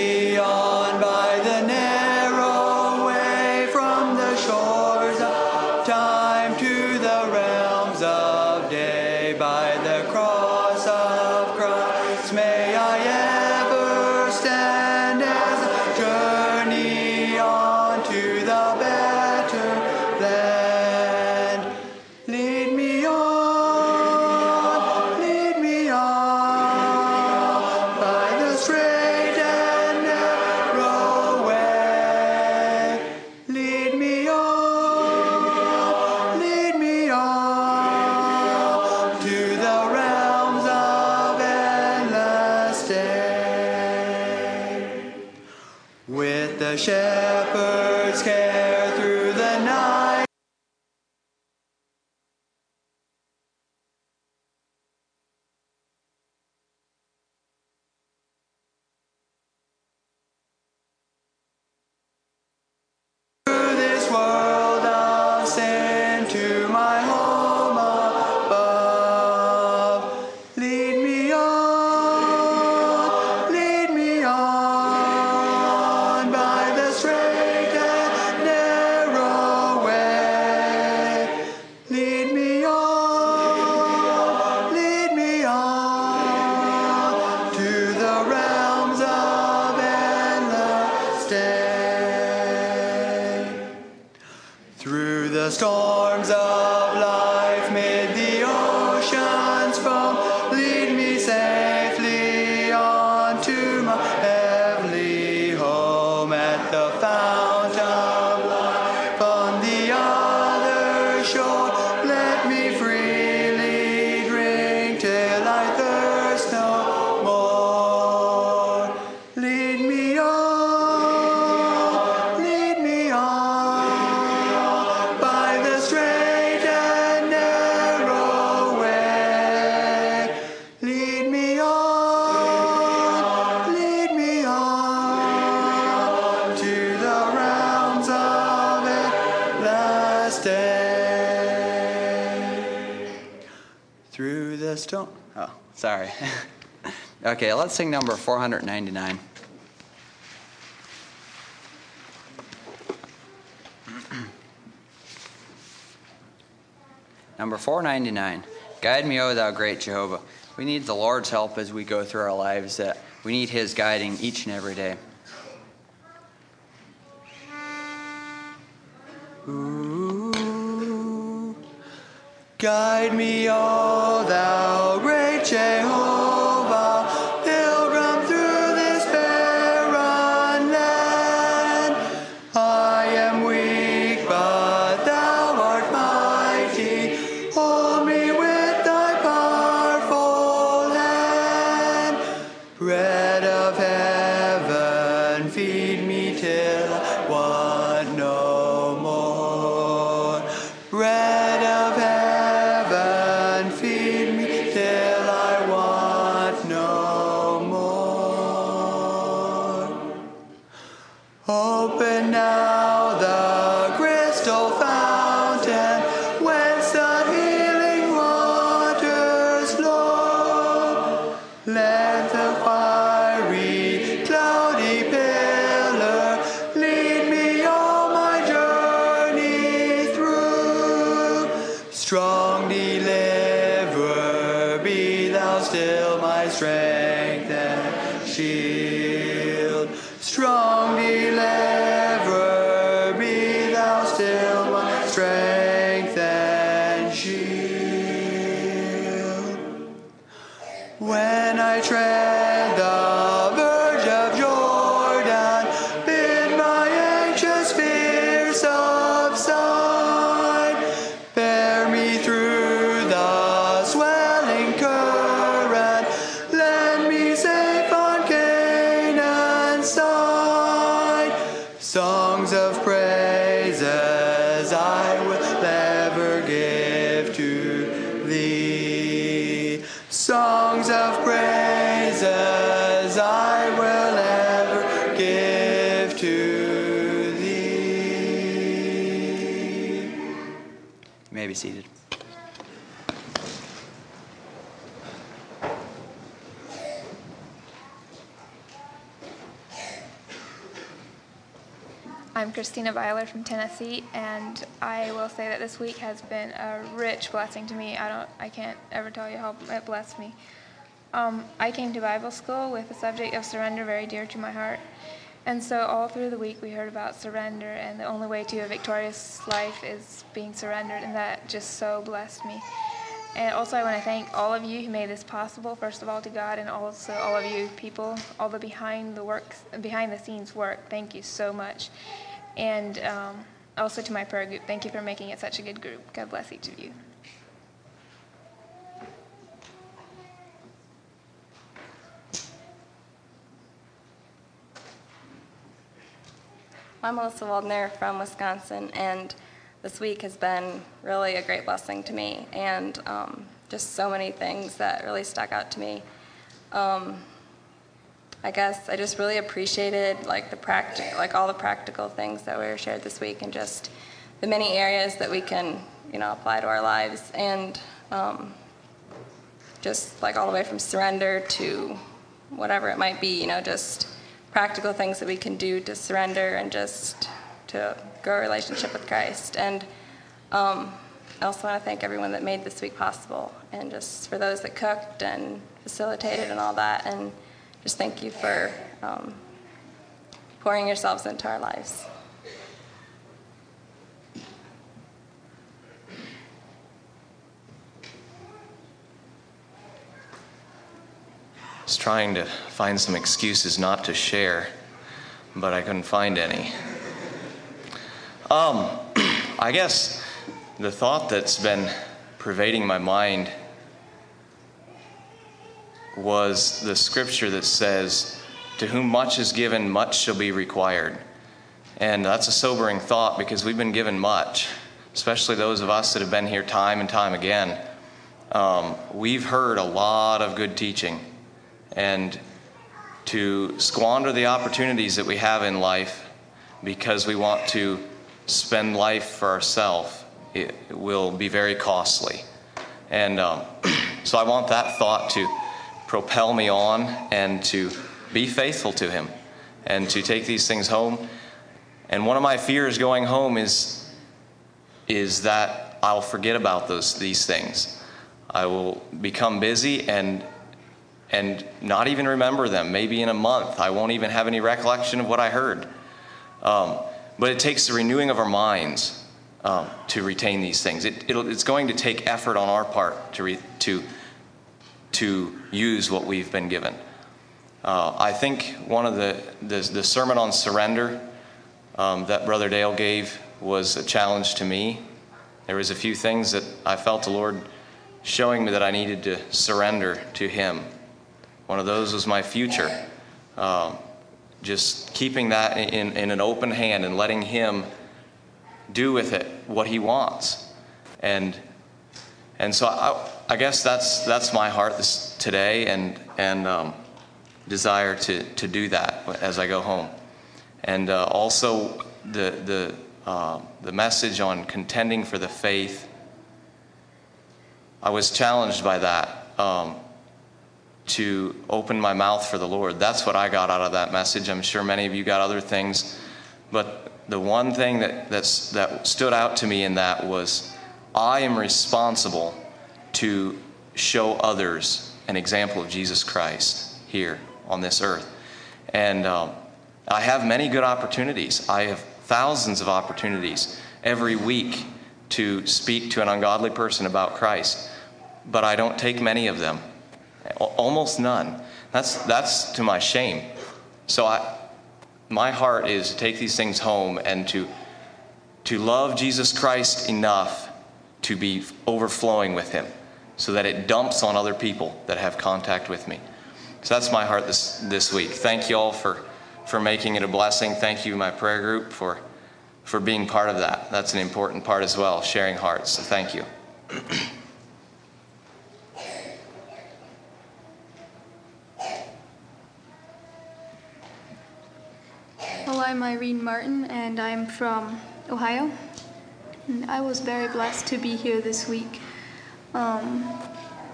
okay, let's sing number 499. Number 499. Guide me, O thou great Jehovah. We need the Lord's help as we go through our lives, that we need His guiding each and every day. Ooh, guide me, Christina Byler from Tennessee, and I will say that this week has been a rich blessing to me. I don't, I can't ever tell you how it blessed me. Um, I came to Bible school with the subject of surrender very dear to my heart, and so all through the week we heard about surrender, and the only way to a victorious life is being surrendered, and that just so blessed me. And also, I want to thank all of you who made this possible. First of all, to God, and also all of you people, all the behind the work, behind the scenes work. Thank you so much. And um, also to my prayer group, thank you for making it such a good group. God bless each of you. I'm Melissa Waldner from Wisconsin, and this week has been really a great blessing to me, and um, just so many things that really stuck out to me. Um, I guess I just really appreciated like the practical, like all the practical things that were shared this week, and just the many areas that we can, you know, apply to our lives, and um, just like all the way from surrender to whatever it might be, you know, just practical things that we can do to surrender and just to grow a relationship with Christ. And um, I also want to thank everyone that made this week possible, and just for those that cooked and facilitated and all that. And just thank you for um, pouring yourselves into our lives. I was trying to find some excuses not to share, but I couldn't find any. Um, I guess the thought that's been pervading my mind was the scripture that says, To whom much is given, much shall be required. And that's a sobering thought because we've been given much, especially those of us that have been here time and time again. Um, we've heard a lot of good teaching. And to squander the opportunities that we have in life because we want to spend life for ourselves, it will be very costly. And um, So I want that thought to propel me on and to be faithful to Him and to take these things home. And one of my fears going home is, is that I'll forget about those, these things. I will become busy and, and not even remember them. Maybe in a month, I won't even have any recollection of what I heard. Um, but it takes the renewing of our minds um, to retain these things. It, it's going to take effort on our part to, re, to, to use what we've been given. Uh, I think one of the, the, the sermon on surrender um, that Brother Dale gave was a challenge to me. There was a few things that I felt the Lord showing me that I needed to surrender to Him. One of those was my future. Um, just keeping that in, in an open hand and letting Him do with it what He wants. And and so I, I guess that's that's my heart this, today, and and um, desire to, to do that as I go home. And uh, also the, the, uh, the message on contending for the faith, I was challenged by that um, to open my mouth for the Lord. That's what I got out of that message. I'm sure many of you got other things. But the one thing that, that's, that stood out to me in that was I am responsible to show others an example of Jesus Christ here on this earth. And um, I have many good opportunities. I have thousands of opportunities every week to speak to an ungodly person about Christ, but I don't take many of them, almost none. That's, that's to my shame. So I, my heart is to take these things home and to, to love Jesus Christ enough to be overflowing with Him so that it dumps on other people that have contact with me. So that's my heart this, this week. Thank you all for, for making it a blessing. Thank you, my prayer group, for, for being part of that. That's an important part as well, sharing hearts. So thank you. Well, I'm Irene Martin, and I'm from Ohio. And I was very blessed to be here this week. Um,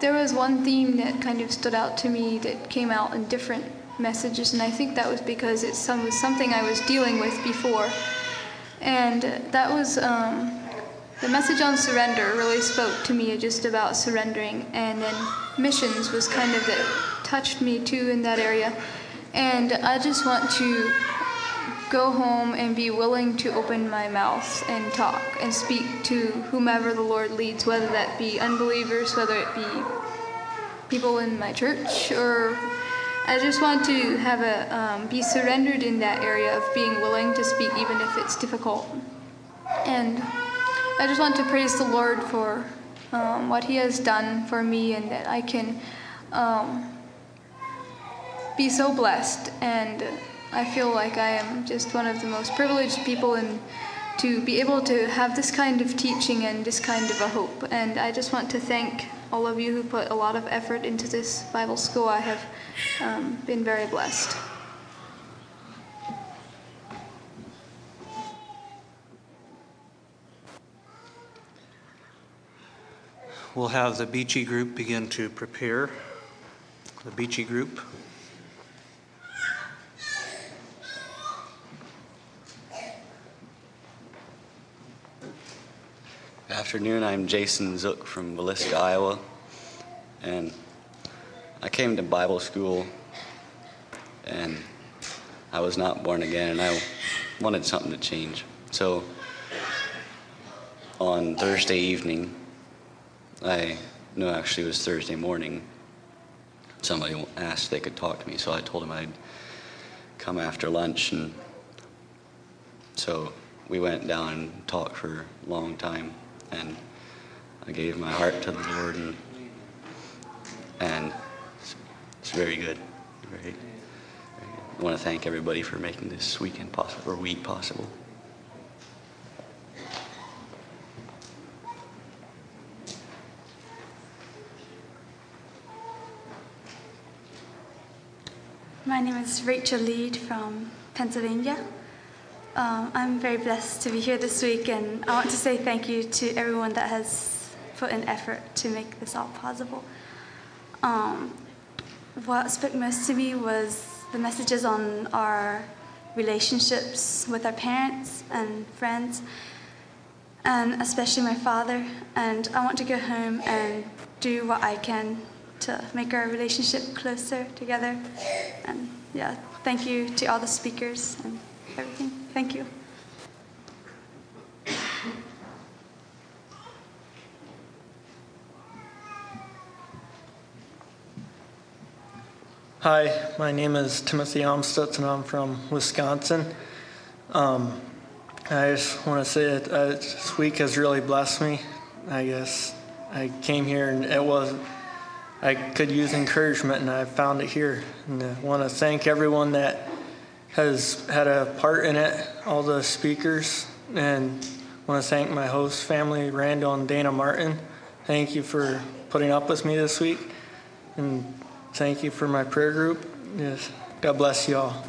there was one theme that kind of stood out to me that came out in different messages, and I think that was because it was something I was dealing with before. And that was um, the message on surrender really spoke to me just about surrendering, and then missions was kind of that touched me too in that area. And I just want to go home and be willing to open my mouth and talk and speak to whomever the Lord leads, whether that be unbelievers, whether it be people in my church, or I just want to have a um, be surrendered in that area of being willing to speak, even if it's difficult. And I just want to praise the Lord for um, what He has done for me, and that I can um, be so blessed and I feel like I am just one of the most privileged people and to be able to have this kind of teaching and this kind of a hope. And I just want to thank all of you who put a lot of effort into this Bible school. I have um, been very blessed. We'll have the Beachy group begin to prepare. The Beachy group. Afternoon. I'm Jason Zook from Villisca, Iowa. And I came to Bible school and I was not born again and I wanted something to change. So on Thursday evening, I no, actually it was Thursday morning. Somebody asked if they could talk to me, so I told them I'd come after lunch, and so we went down and talked for a long time and I gave my heart to the Lord, and and it's, it's very good. Very, very good. I want to thank everybody for making this weekend possible or week possible. My name is Rachel Lead from Pennsylvania. Um, I'm very blessed to be here this week, and I want to say thank you to everyone that has put in effort to make this all possible. Um, what spoke most to me was the messages on our relationships with our parents and friends, and especially my father. And I want to go home and do what I can to make our relationship closer together. And yeah, thank you to all the speakers and everything. Thank you. Hi, my name is Timothy Amstutz and I'm from Wisconsin. Um, I just want to say that uh, this week has really blessed me. I guess I came here and it was, I could use encouragement and I found it here. And I want to thank everyone that has had a part in it, all the speakers, and I want to thank my host family, Randall and Dana Martin. Thank you for putting up with me this week. And Thank you for my prayer group. Yes. God bless you all.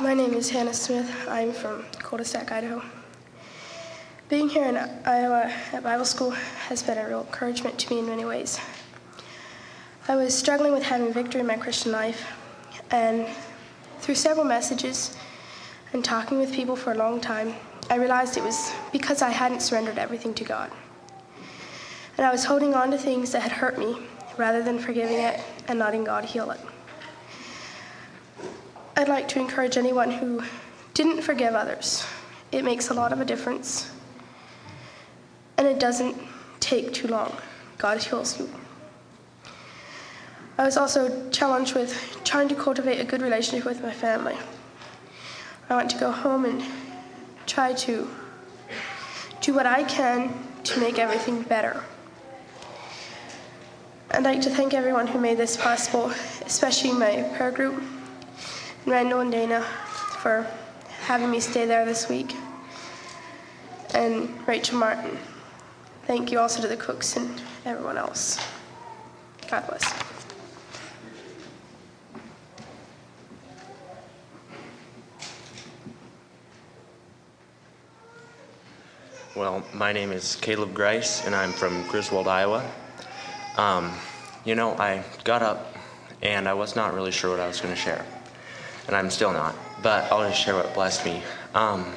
My name is Hannah Smith. I'm from Culdesac, Idaho. Being here in Iowa at Bible school has been a real encouragement to me in many ways. I was struggling with having victory in my Christian life, and through several messages and talking with people for a long time, I realized it was because I hadn't surrendered everything to God. And I was holding on to things that had hurt me rather than forgiving it and letting God heal it. I'd like to encourage anyone who didn't forgive others. It makes a lot of a difference. And it doesn't take too long. God heals you. I was also challenged with trying to cultivate a good relationship with my family. I want to go home and try to do what I can to make everything better. I'd like to thank everyone who made this possible, especially my prayer group, Randall and Dana for having me stay there this week, and Rachel Martin. Thank you also to the cooks and everyone else. God bless. Well, my name is Caleb Grice, and I'm from Griswold, Iowa. Um, you know, I got up and I was not really sure what I was going to share, and I'm still not, but I'll just share what blessed me. Um,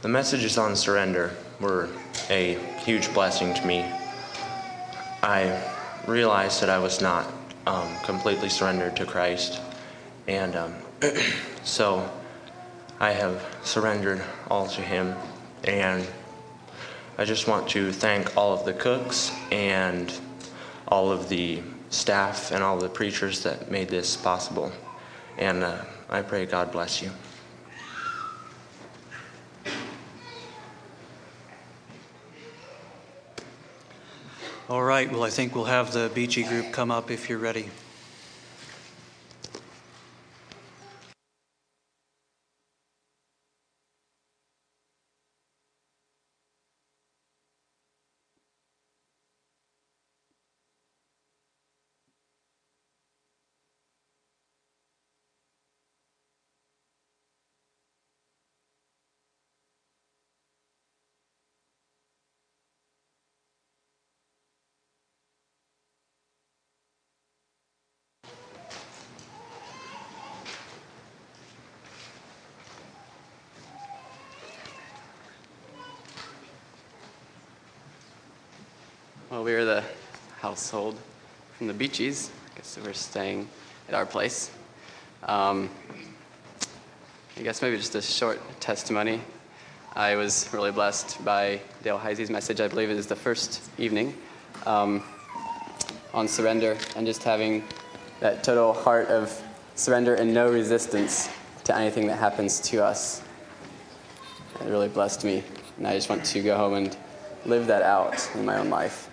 the messages on surrender were a huge blessing to me. I realized that I was not um, completely surrendered to Christ, and um, so I have surrendered all to Him and I just want to thank all of the cooks and all of the staff and all the preachers that made this possible. And uh, I pray God bless you. All right, well, I think we'll have the Beachy group come up if you're ready. We are the household from the Beachies. I guess we're staying at our place. Um, I guess maybe just a short testimony. I was really blessed by Dale Heisey's message. I believe it is the first evening um, on surrender and just having that total heart of surrender and no resistance to anything that happens to us. It really blessed me, and I just want to go home and live that out in my own life.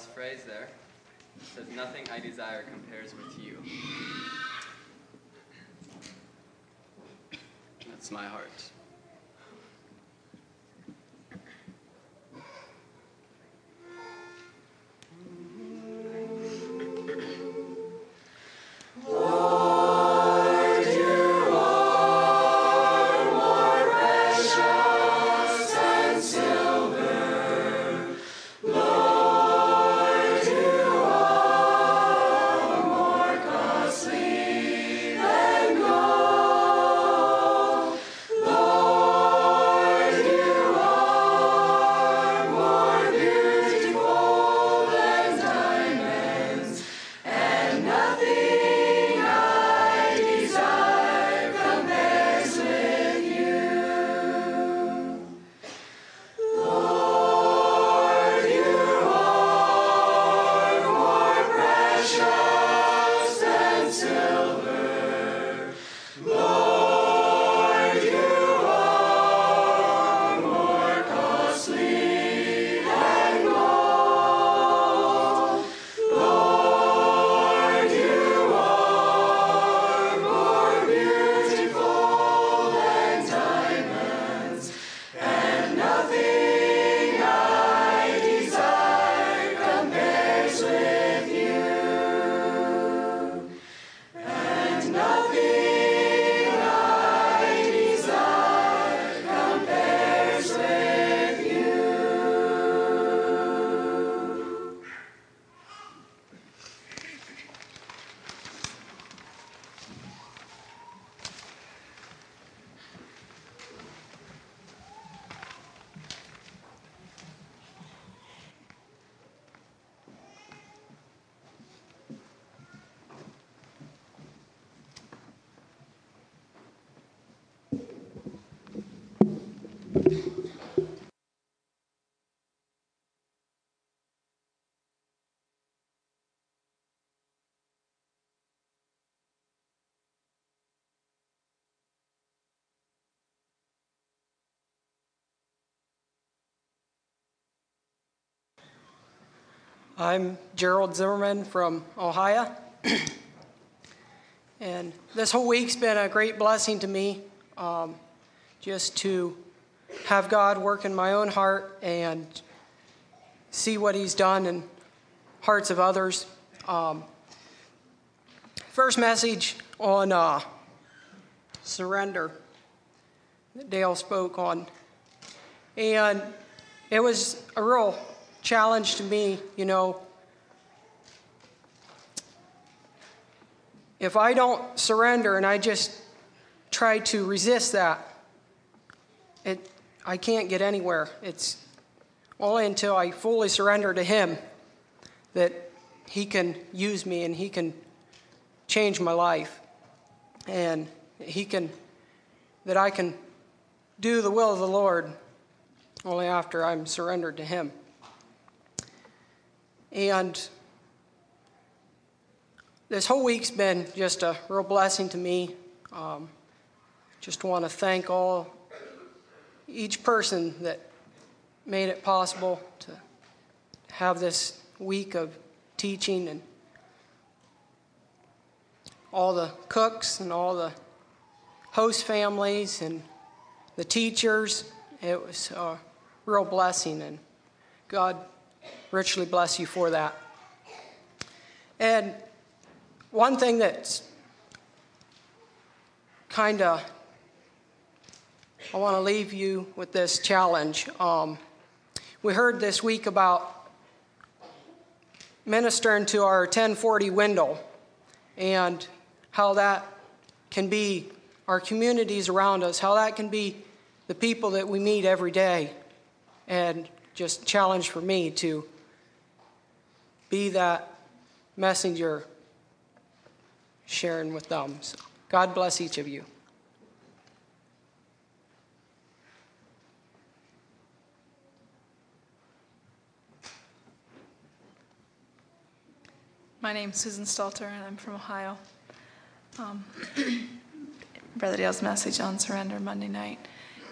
Last phrase there says, Nothing I desire compares with you. I'm Gerald Zimmerman from Ohio. and this whole week's been a great blessing to me um, just to have God work in my own heart and see what He's done in hearts of others. Um, first message on uh, surrender that Dale spoke on. And it was a real challenge to me, you know. If I don't surrender and I just try to resist that, it, I can't get anywhere. It's only until I fully surrender to Him that He can use me and He can change my life. And He can, that I can do the will of the Lord only after I'm surrendered to Him. And this whole week's been just a real blessing to me. Um, just want to thank all, each person that made it possible to have this week of teaching and all the cooks and all the host families and the teachers. It was a real blessing, and God richly bless you for that. And one thing that's kind of, I want to leave you with this challenge. Um, we heard this week about ministering to our 1040 window and how that can be our communities around us, how that can be the people that we meet every day. And just challenge for me to be that messenger sharing with them. So God bless each of you. My name's Susan Stalter, and I'm from Ohio. um, Brother Dale's message on surrender Monday night,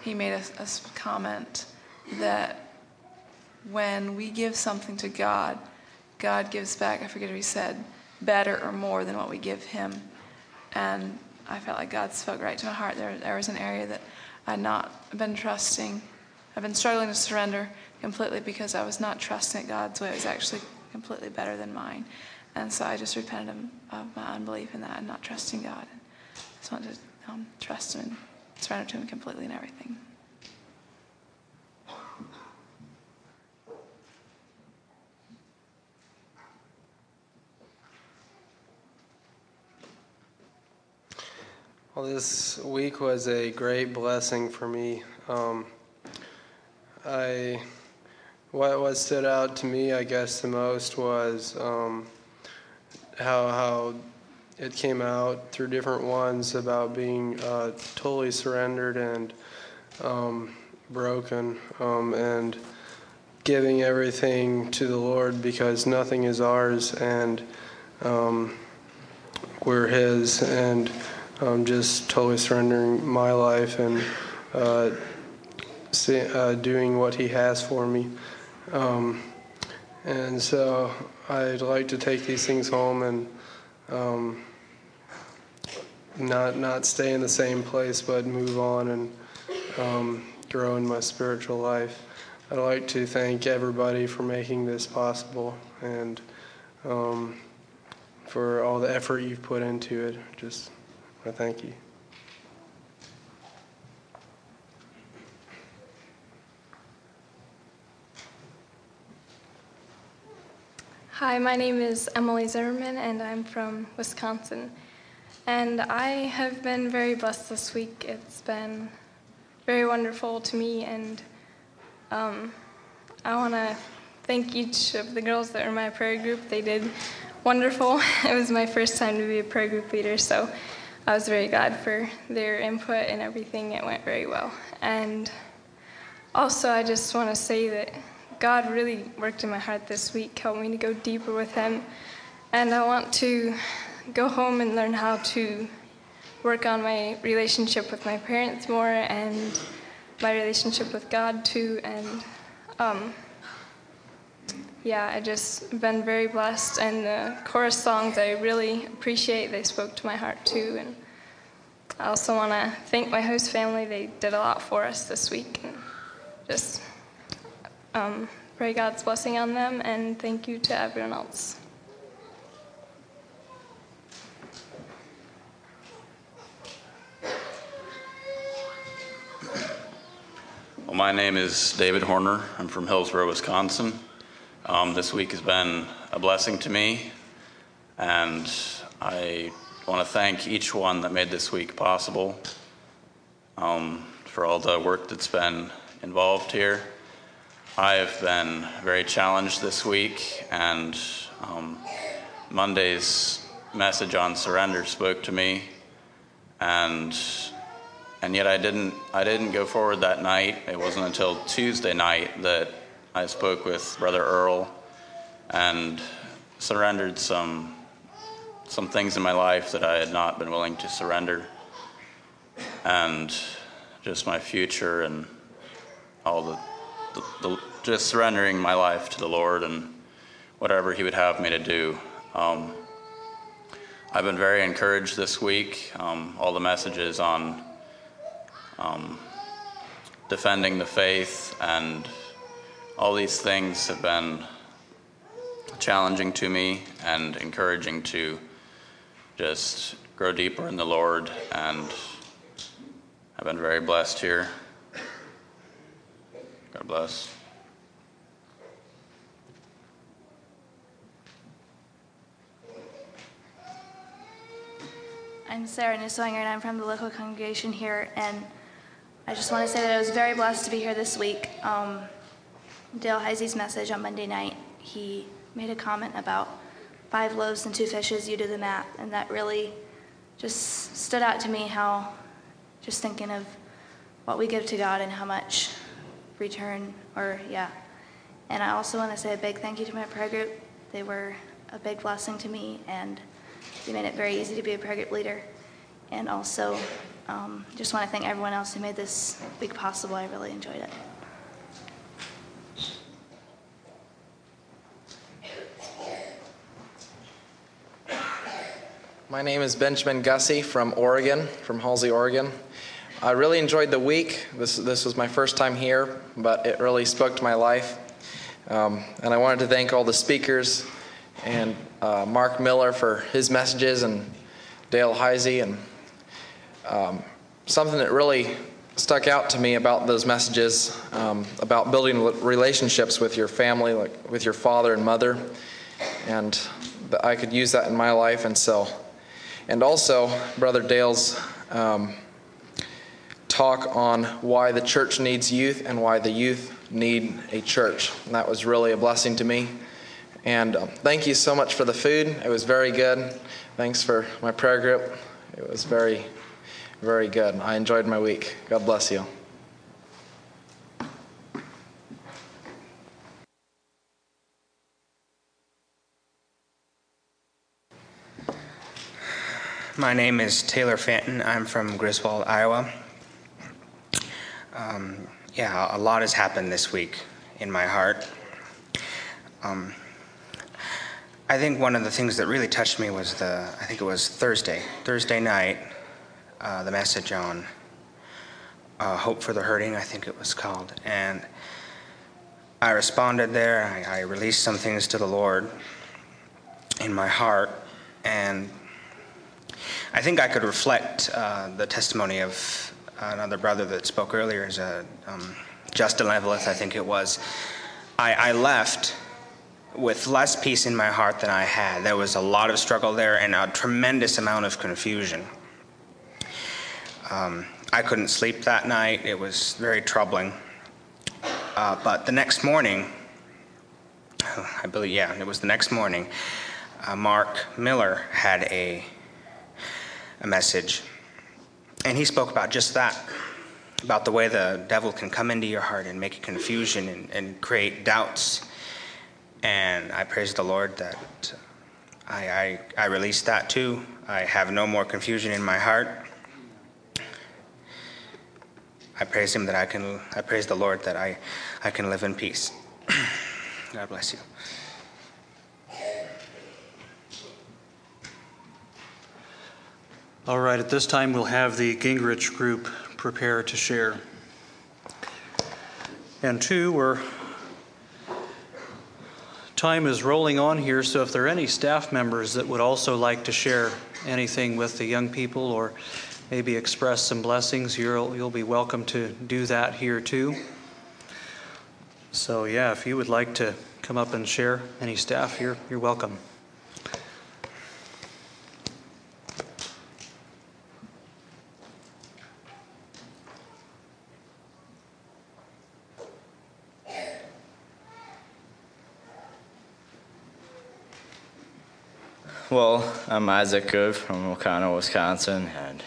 he made a, a comment that when we give something to God, God gives back, I forget what he said, better or more than what we give him. And I felt like God spoke right to my heart. There, there was an area that I'd not been trusting. I've been struggling to surrender completely because I was not trusting God's way. It was actually completely better than mine. And so I just repented of, my unbelief in that and not trusting God. I just wanted to um, trust Him and surrender to Him completely in everything. Well, this week was a great blessing for me. Um, I what what stood out to me, I guess, the most was um, how how it came out through different ones about being uh, totally surrendered and um, broken um, and giving everything to the Lord because nothing is ours and um, we're His and um, just totally surrendering my life and uh, see, uh, doing what He has for me. Um, and so I'd like to take these things home and um, not not stay in the same place, but move on and um, grow in my spiritual life. I'd like to thank everybody for making this possible and um, for all the effort you've put into it. Just I thank you. Hi, my name is Emily Zimmerman, and I'm from Wisconsin. And I have been very blessed this week. It's been very wonderful to me, and um, I want to thank each of the girls that were my prayer group. They did wonderful. It was my first time to be a prayer group leader, so I was very glad for their input and everything. It went very well. And also, I just want to say that God really worked in my heart this week, helped me to go deeper with Him. And I want to go home and learn how to work on my relationship with my parents more and my relationship with God too. And um, yeah, I just been very blessed. And the chorus songs I really appreciate. They spoke to my heart too. And I also want to thank my host family. They did a lot for us this week. And just um, pray God's blessing on them. And thank you to everyone else. Well, my name is David Horner. I'm from Hillsboro, Wisconsin. Um, this week has been a blessing to me, and I want to thank each one that made this week possible um, for all the work that's been involved here. I have been very challenged this week, and um, Monday's message on surrender spoke to me, and and yet I didn't I didn't go forward that night. It wasn't until Tuesday night that I spoke with Brother Earl and surrendered some some things in my life that I had not been willing to surrender, and just my future and all the, the, the just surrendering my life to the Lord and whatever He would have me to do. Um, I've been very encouraged this week. Um, all the messages on um, defending the faith and all these things have been challenging to me and encouraging to just grow deeper in the Lord. And I've been very blessed here. God bless. I'm Sarah Nusslinger, and I'm from the local congregation here. And I just want to say that I was very blessed to be here this week. Um, Dale Heisey's message on Monday night, he made a comment about five loaves and two fishes, you do the math, and that really just stood out to me how just thinking of what we give to God and how much return, or yeah. And I also want to say a big thank you to my prayer group. They were a big blessing to me, and they made it very easy to be a prayer group leader. And also, um, just want to thank everyone else who made this week possible. I really enjoyed it. My name is Benjamin Gussie from Oregon, from Halsey, Oregon. I really enjoyed the week. This, this was my first time here, but it really spoke to my life. Um, and I wanted to thank all the speakers and uh, Mark Miller for his messages and Dale Heisey. And um, something that really stuck out to me about those messages um, about building relationships with your family, like with your father and mother. And I could use that in my life. And so, and also, Brother Dale's um, talk on why the church needs youth and why the youth need a church. And that was really a blessing to me. And um, thank you so much for the food. It was very good. Thanks for my prayer group. It was very, very good. I enjoyed my week. God bless you. My name is Taylor Fanton. I'm from Griswold, Iowa. Um, yeah, a lot has happened this week in my heart. Um, I think one of the things that really touched me was the, I think it was Thursday, Thursday night, uh, the message on uh, Hope for the Hurting, I think it was called. And I responded there, I, I released some things to the Lord in my heart, and I think I could reflect uh, the testimony of another brother that spoke earlier, is a um, Justin Leveleth, I think it was. I, I, left with less peace in my heart than I had. There was a lot of struggle there and a tremendous amount of confusion. Um, I couldn't sleep that night. It was very troubling. Uh, but the next morning, I believe, yeah, it was the next morning, uh, Mark Miller had a a message. And he spoke about just that about the way the devil can come into your heart and make confusion and, and create doubts. And I praise the Lord that I, I, I released that too. I have no more confusion in my heart. I praise Him that I can, I praise the Lord that I, I can live in peace. God bless you. All right, at this time, we'll have the Gingrich group prepare to share. And two, we're time is rolling on here, so if there are any staff members that would also like to share anything with the young people or maybe express some blessings, you'll, you'll be welcome to do that here too. So, yeah, if you would like to come up and share any staff, you're, you're welcome. Well, I'm Isaac Good from Oconto, Wisconsin, and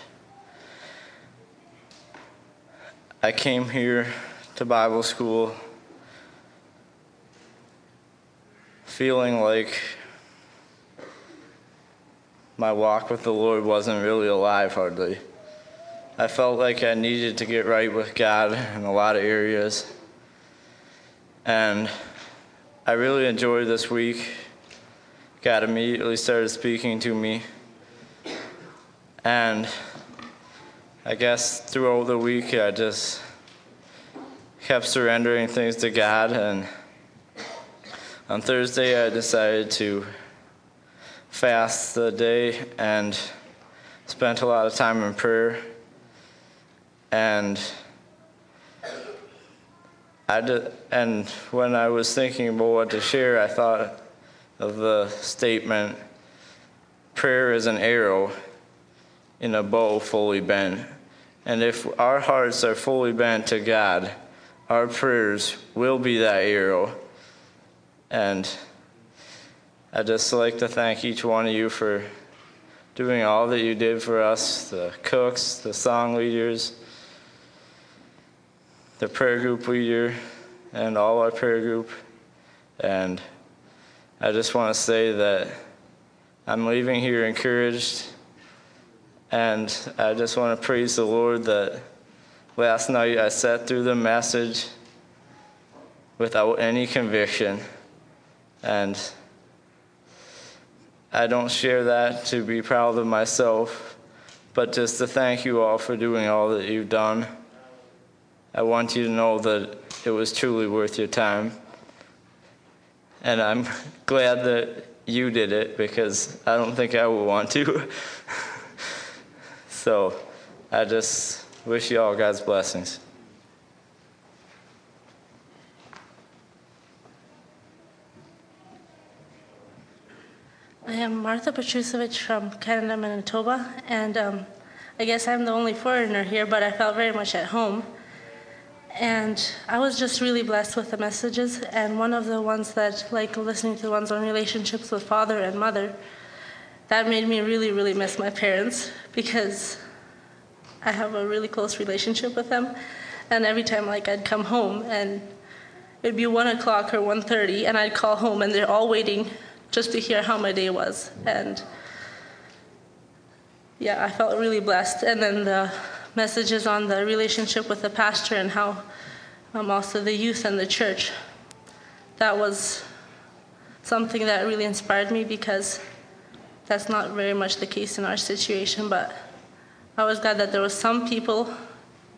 I came here to Bible school feeling like my walk with the Lord wasn't really alive hardly. I felt like I needed to get right with God in a lot of areas. And I really enjoyed this week. God immediately started speaking to me. And I guess throughout the week, I just kept surrendering things to God. And on Thursday, I decided to fast the day and spent a lot of time in prayer. And I did, and when I was thinking about what to share, I thought of the statement prayer is an arrow in a bow fully bent. And if our hearts are fully bent to God, our prayers will be that arrow. And I'd just like to thank each one of you for doing all that you did for us the cooks, the song leaders, the prayer group leader, and all our prayer group. And I just want to say that I'm leaving here encouraged. And I just want to praise the Lord that last night I sat through the message without any conviction. And I don't share that to be proud of myself, but just to thank you all for doing all that you've done. I want you to know that it was truly worth your time. And I'm glad that you did it because I don't think I would want to. so I just wish you all God's blessings. I am Martha Petrusevich from Canada, Manitoba, and um, I guess I'm the only foreigner here, but I felt very much at home. And I was just really blessed with the messages, and one of the ones that, like listening to the ones on relationships with father and mother, that made me really, really miss my parents because I have a really close relationship with them. And every time, like, I'd come home and it'd be one o'clock or 1.30, and I'd call home, and they're all waiting just to hear how my day was. And yeah, I felt really blessed. And then the messages on the relationship with the pastor and how um, also the youth and the church, that was something that really inspired me because that's not very much the case in our situation. But I was glad that there were some people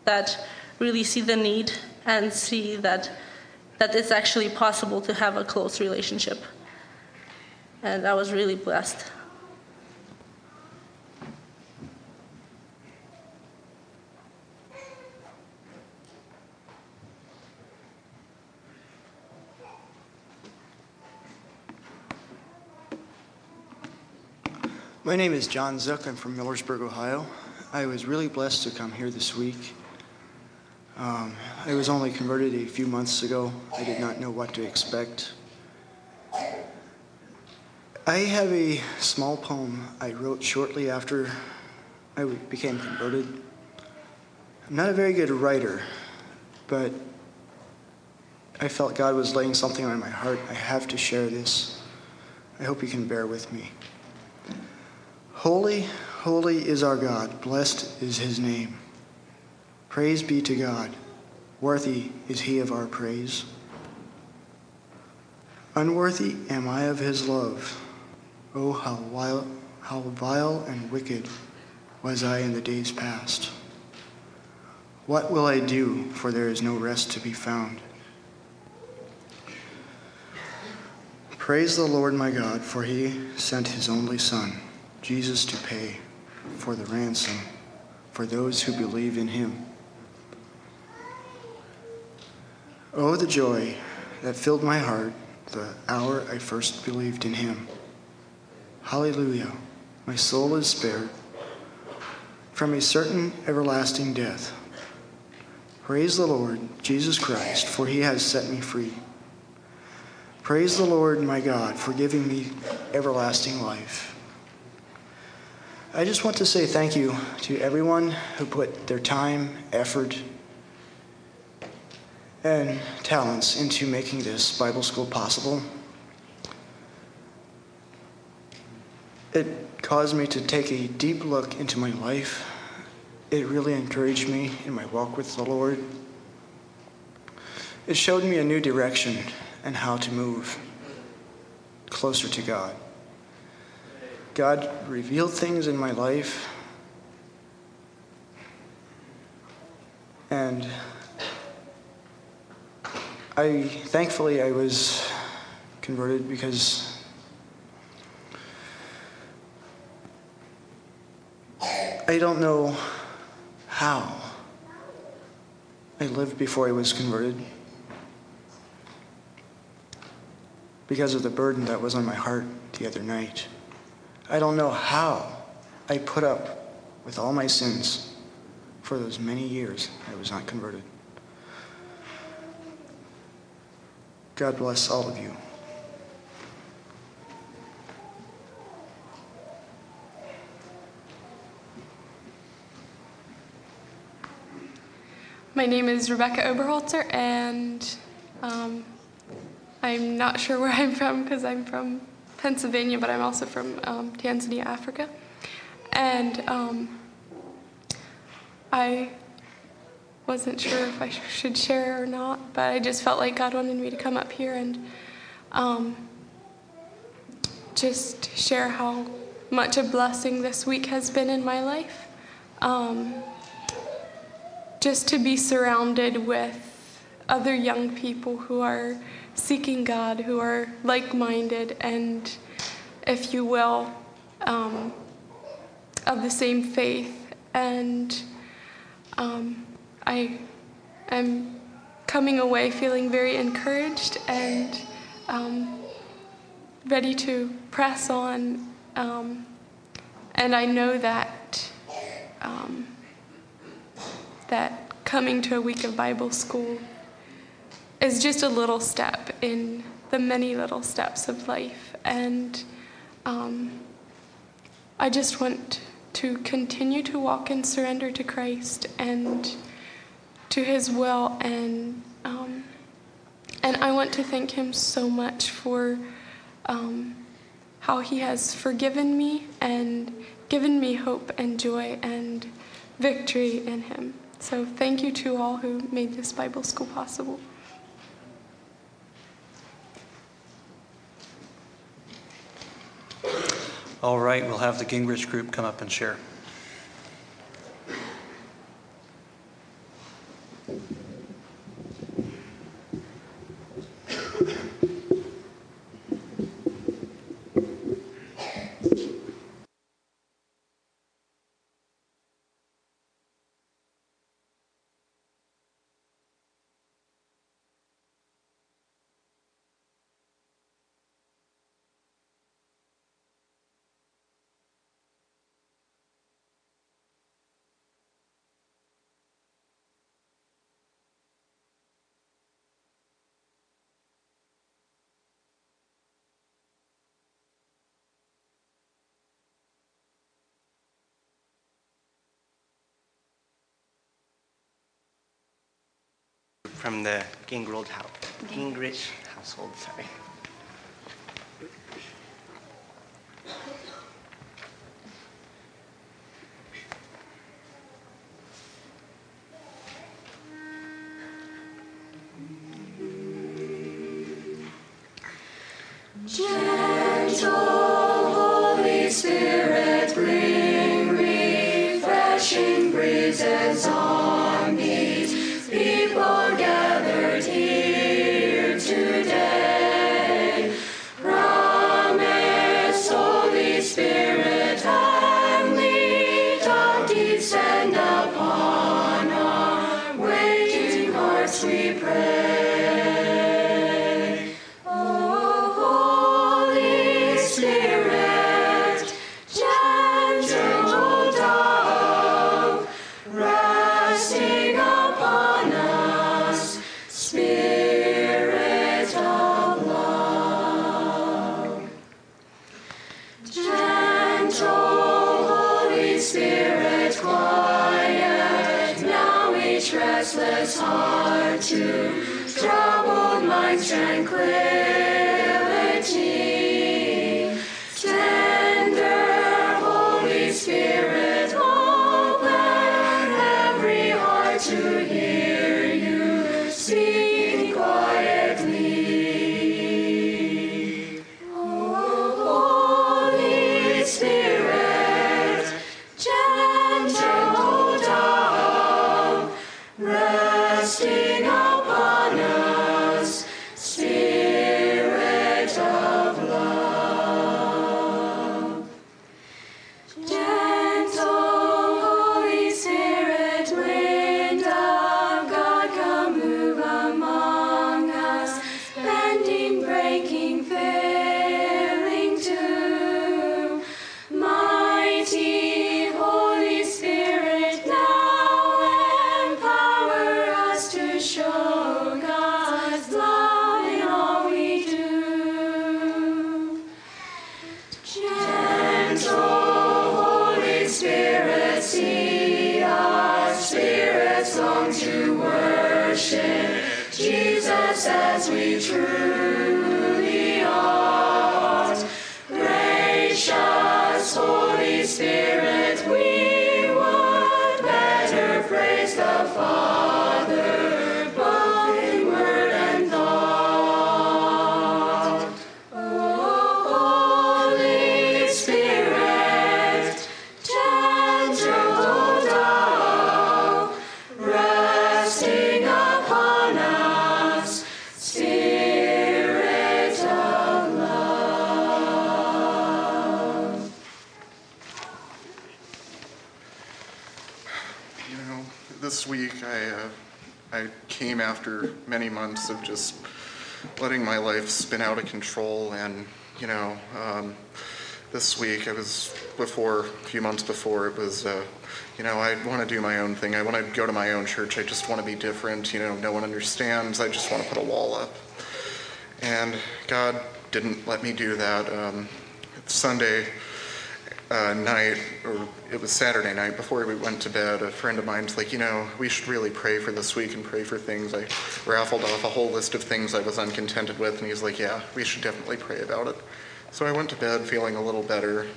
that really see the need and see that that it's actually possible to have a close relationship and I was really blessed. My name is John Zook. I'm from Millersburg, Ohio. I was really blessed to come here this week. Um, I was only converted a few months ago. I did not know what to expect. I have a small poem I wrote shortly after I became converted. I'm not a very good writer, but I felt God was laying something on my heart. I have to share this. I hope you can bear with me. Holy, holy is our God. Blessed is his name. Praise be to God. Worthy is he of our praise. Unworthy am I of his love. Oh, how vile, how vile and wicked was I in the days past. What will I do, for there is no rest to be found? Praise the Lord my God, for he sent his only Son, Jesus, to pay for the ransom for those who believe in him. Oh, the joy that filled my heart the hour I first believed in him. Hallelujah. My soul is spared from a certain everlasting death. Praise the Lord, Jesus Christ, for he has set me free. Praise the Lord, my God, for giving me everlasting life. I just want to say thank you to everyone who put their time, effort, and talents into making this Bible school possible. It caused me to take a deep look into my life. It really encouraged me in my walk with the Lord. It showed me a new direction and how to move closer to God. God revealed things in my life, and I thankfully I was converted because I don't know how I lived before I was converted because of the burden that was on my heart the other night. I don't know how I put up with all my sins for those many years I was not converted. God bless all of you. My name is Rebecca Oberholzer, and um, I'm not sure where I'm from because I'm from Pennsylvania, but I'm also from um, Tanzania, Africa. And um, I wasn't sure if I sh- should share or not, but I just felt like God wanted me to come up here and um, just share how much a blessing this week has been in my life. Um, just to be surrounded with other young people who are seeking God, who are like minded, and if you will, um, of the same faith. And um, I am coming away feeling very encouraged and um, ready to press on. Um, and I know that um, that coming to a week of Bible school is just a little step in the many little steps of life. And um, I just want to continue to walk in surrender to Christ and to His will. And um, and I want to thank Him so much for um, how He has forgiven me and given me hope and joy and victory in Him. So thank you to all who made this Bible school possible. All right, we'll have the Gingrich group come up and share. From the Gingrich, house, Gingrich household. Sorry. Letting my life spin out of control, and you know, um, this week I was before a few months before it was. Uh, you know, I want to do my own thing. I want to go to my own church. I just want to be different. You know, no one understands. I just want to put a wall up. And God didn't let me do that. Um, Sunday uh, night, or it was Saturday night, before we went to bed, a friend of mine's like, you know, we should really pray for this week and pray for things. I raffled off a whole list of things I was uncontented with, and he's like, yeah, we should definitely pray about it. So I went to bed feeling a little better.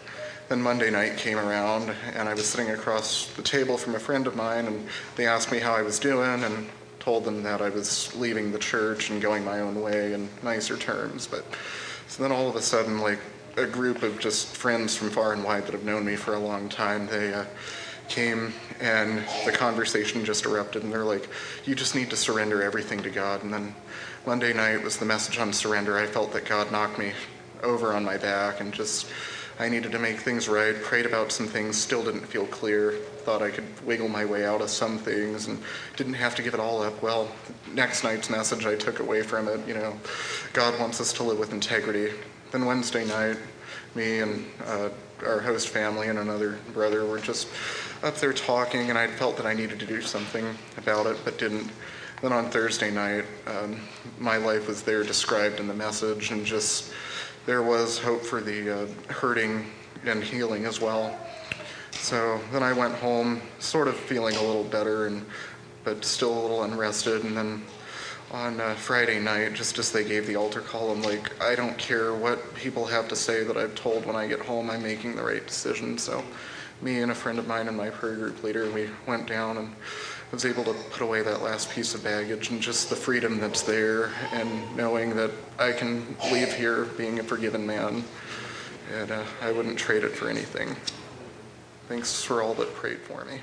Then Monday night came around, and I was sitting across the table from a friend of mine, and they asked me how I was doing, and told them that I was leaving the church and going my own way in nicer terms. But so then all of a sudden, like a group of just friends from far and wide that have known me for a long time, they uh, came and the conversation just erupted, and they're like, "You just need to surrender everything to God." And then Monday night was the message on surrender. I felt that God knocked me over on my back and just I needed to make things right. Prayed about some things, still didn't feel clear. Thought I could wiggle my way out of some things and didn't have to give it all up. Well, next night's message I took away from it, you know, God wants us to live with integrity. Then Wednesday night, me and uh, our host family and another brother were just up there talking, and I felt that I needed to do something about it, but didn't. Then on Thursday night, um, my life was there described in the message, and just there was hope for the uh, hurting and healing as well. So then I went home, sort of feeling a little better, and but still a little unrested. And then on uh, Friday night, just as they gave the altar call, I'm like, I don't care what people have to say that I've told when I get home, I'm making the right decision. So me and a friend of mine and my prayer group leader, we went down and was able to put away that last piece of baggage and just the freedom that's there and knowing that I can leave here being a forgiven man. And uh, I wouldn't trade it for anything. Thanks for all that prayed for me.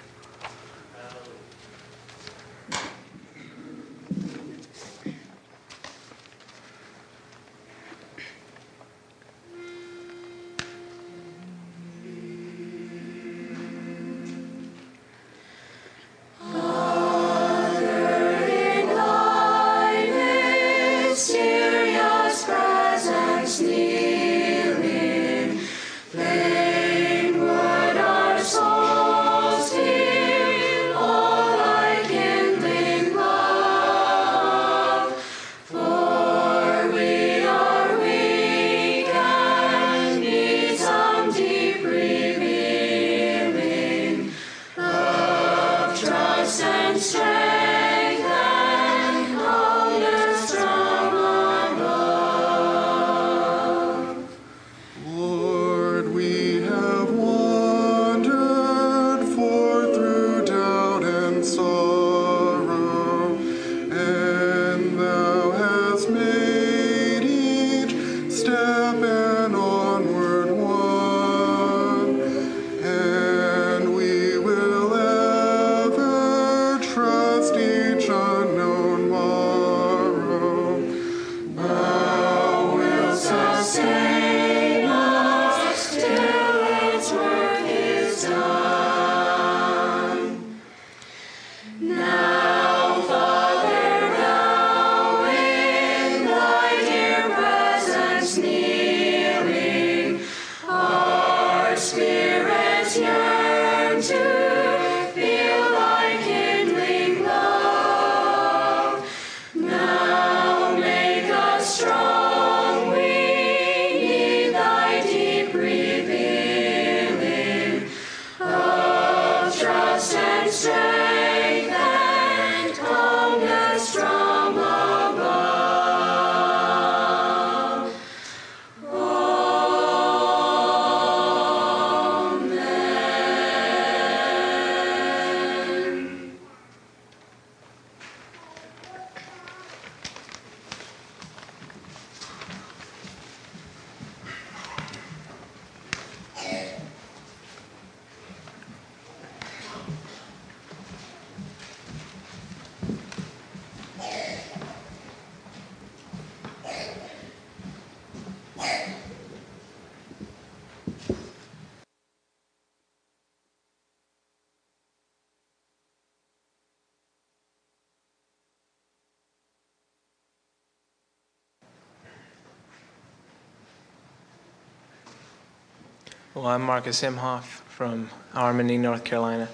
Well, I'm Marcus Imhoff from Harmony, North Carolina.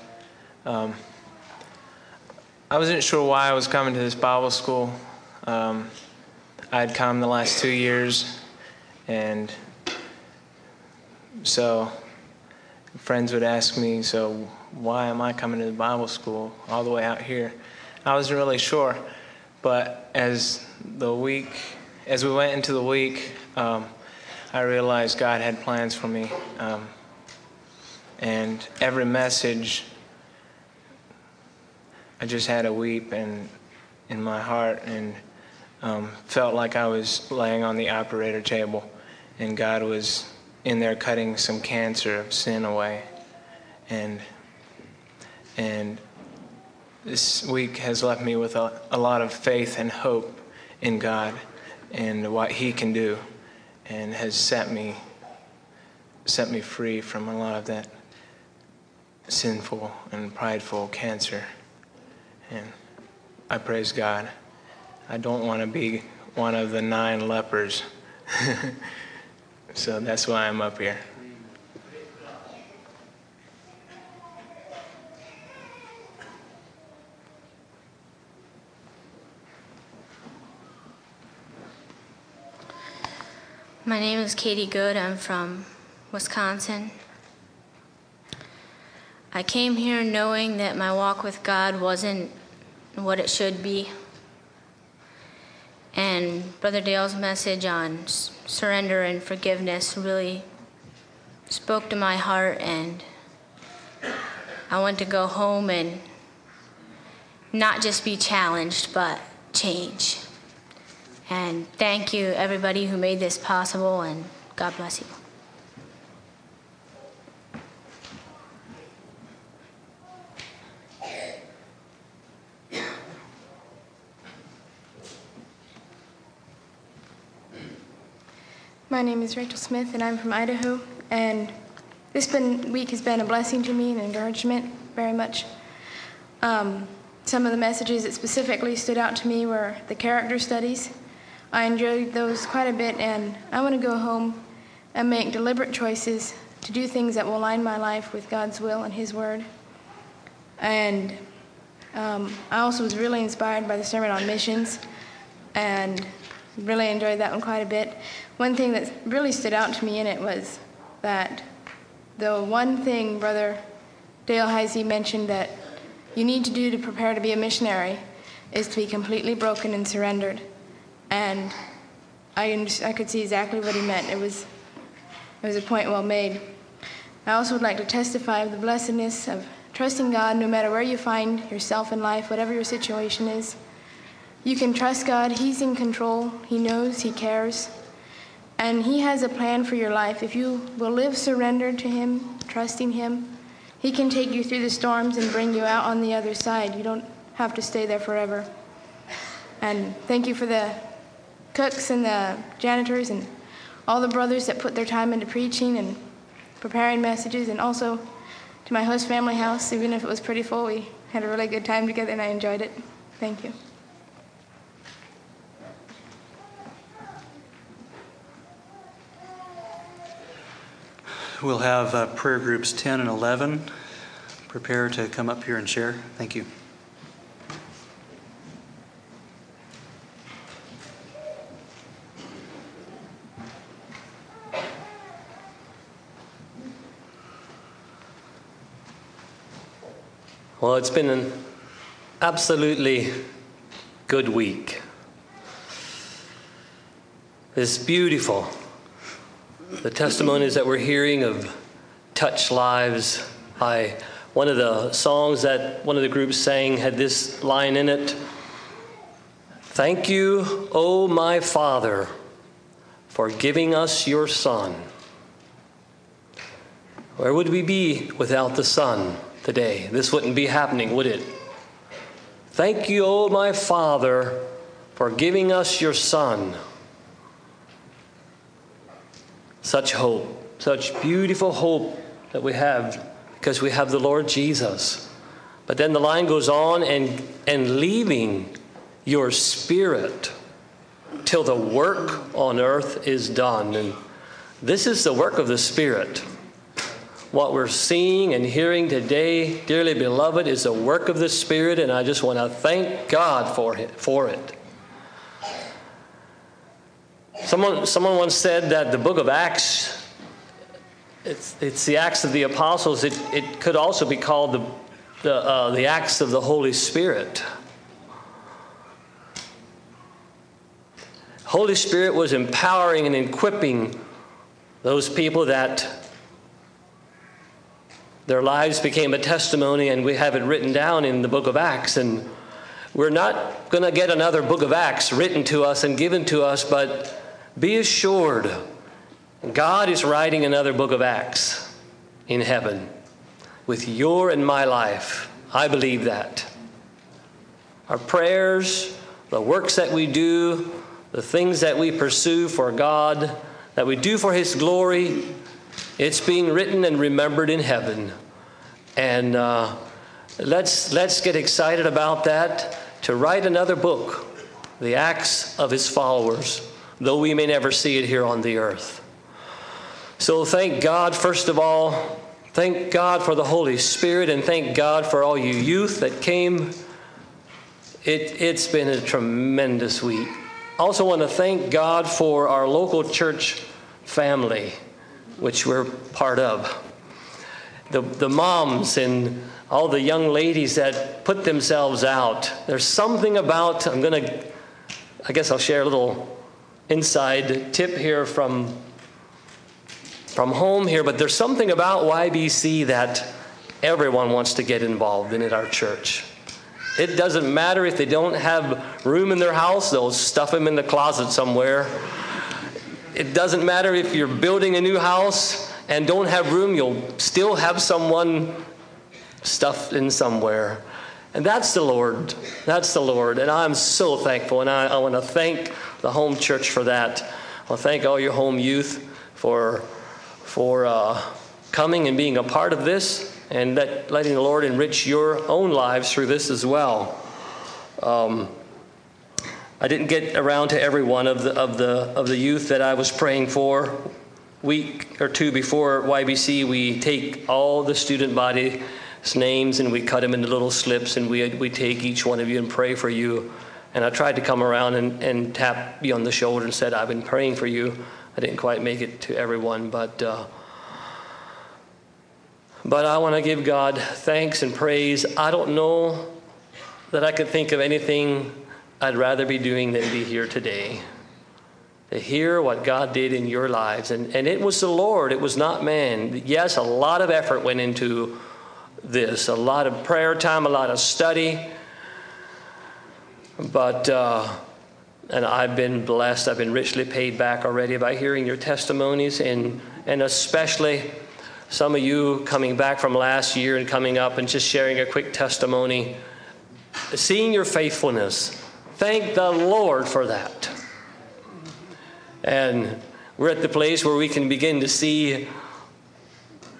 Um, I wasn't sure why I was coming to this Bible school. Um, I had come the last two years, and so friends would ask me, So, why am I coming to the Bible school all the way out here? I wasn't really sure, but as the week, as we went into the week, um, I realized God had plans for me. Um, and every message, I just had a weep and in my heart and um, felt like I was laying on the operator table and God was in there cutting some cancer of sin away. And and this week has left me with a, a lot of faith and hope in God and what He can do, and has set me set me free from a lot of that sinful and prideful cancer. And I praise God. I don't want to be one of the nine lepers. so that's why I'm up here. My name is Katie Good. I'm from Wisconsin. I came here knowing that my walk with God wasn't what it should be. And Brother Dale's message on surrender and forgiveness really spoke to my heart, and I want to go home and not just be challenged, but change. And thank you, everybody who made this possible, and God bless you. My name is Rachel Smith, and I'm from Idaho. And this been, week has been a blessing to me and encouragement very much. Um, some of the messages that specifically stood out to me were the character studies I enjoyed those quite a bit, and I want to go home and make deliberate choices to do things that will align my life with God's will and His Word. And um, I also was really inspired by the sermon on missions, and really enjoyed that one quite a bit. One thing that really stood out to me in it was that the one thing Brother Dale Heisey mentioned that you need to do to prepare to be a missionary is to be completely broken and surrendered and I, I could see exactly what he meant. It was, it was a point well made. I also would like to testify of the blessedness of trusting God no matter where you find yourself in life, whatever your situation is. You can trust God. He's in control. He knows. He cares. And He has a plan for your life. If you will live surrendered to Him, trusting Him, He can take you through the storms and bring you out on the other side. You don't have to stay there forever. And thank you for the cooks and the janitors and all the brothers that put their time into preaching and preparing messages, and also to my host family house, even if it was pretty full, we had a really good time together and I enjoyed it. Thank you. We'll have uh, prayer groups 10 and 11 prepare to come up here and share. Thank you. Well, it's been an absolutely good week. It's beautiful. The testimonies that we're hearing of touch lives. I one of the songs that one of the groups sang had this line in it. Thank you, O my Father, for giving us your Son. Where would we be without the Son? Today. This wouldn't be happening, would it? Thank you, O my Father, for giving us your Son. Such hope, such beautiful hope that we have because we have the Lord Jesus. But then the line goes on and, and leaving your spirit till the work on earth is done. And this is the work of the Spirit what we're seeing and hearing today, dearly beloved, is a work of the Spirit, and I just want to thank God for it. For it. Someone, someone once said that the book of Acts, it's, it's the Acts of the Apostles. It, it could also be called the, the, uh, the Acts of the Holy Spirit. Holy Spirit was empowering and equipping those people that their lives became a testimony, and we have it written down in the book of Acts. And we're not going to get another book of Acts written to us and given to us, but be assured God is writing another book of Acts in heaven with your and my life. I believe that. Our prayers, the works that we do, the things that we pursue for God, that we do for His glory, it's being written and remembered in heaven. And uh, let's, let's get excited about that to write another book, The Acts of His Followers, though we may never see it here on the earth. So thank God, first of all, thank God for the Holy Spirit, and thank God for all you youth that came. It, it's been a tremendous week. Also, want to thank God for our local church family, which we're part of. The, the moms and all the young ladies that put themselves out. There's something about, I'm going to, I guess I'll share a little inside tip here from, from home here, but there's something about YBC that everyone wants to get involved in at our church. It doesn't matter if they don't have room in their house, they'll stuff them in the closet somewhere. It doesn't matter if you're building a new house and don't have room, you'll still have someone stuffed in somewhere. And that's the Lord. That's the Lord. And I'm so thankful. And I, I want to thank the home church for that. I want to thank all your home youth for, for uh, coming and being a part of this and let, letting the Lord enrich your own lives through this as well. Um, I didn't get around to every one of the, of, the, of the youth that I was praying for. Week or two before YBC, we take all the student body's names and we cut them into little slips and we, we take each one of you and pray for you. And I tried to come around and, and tap you on the shoulder and said, I've been praying for you. I didn't quite make it to everyone, but uh, but I want to give God thanks and praise. I don't know that I could think of anything I'd rather be doing than be here today. To hear what God did in your lives. And, and it was the Lord, it was not man. Yes, a lot of effort went into this, a lot of prayer time, a lot of study. But, uh, and I've been blessed, I've been richly paid back already by hearing your testimonies, and, and especially some of you coming back from last year and coming up and just sharing a quick testimony, seeing your faithfulness. Thank the Lord for that. And we're at the place where we can begin to see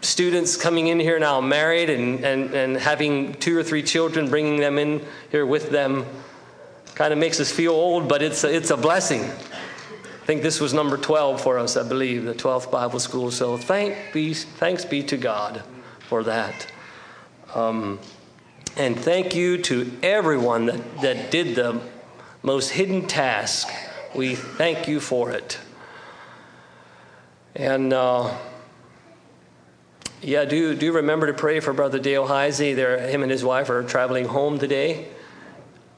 students coming in here now married and, and, and having two or three children, bringing them in here with them. Kind of makes us feel old, but it's a, it's a blessing. I think this was number 12 for us, I believe, the 12th Bible school. So thank be, thanks be to God for that. Um, and thank you to everyone that, that did the most hidden task. We thank you for it. And uh, yeah, do, do remember to pray for Brother Dale Heisey. There, him and his wife are traveling home today,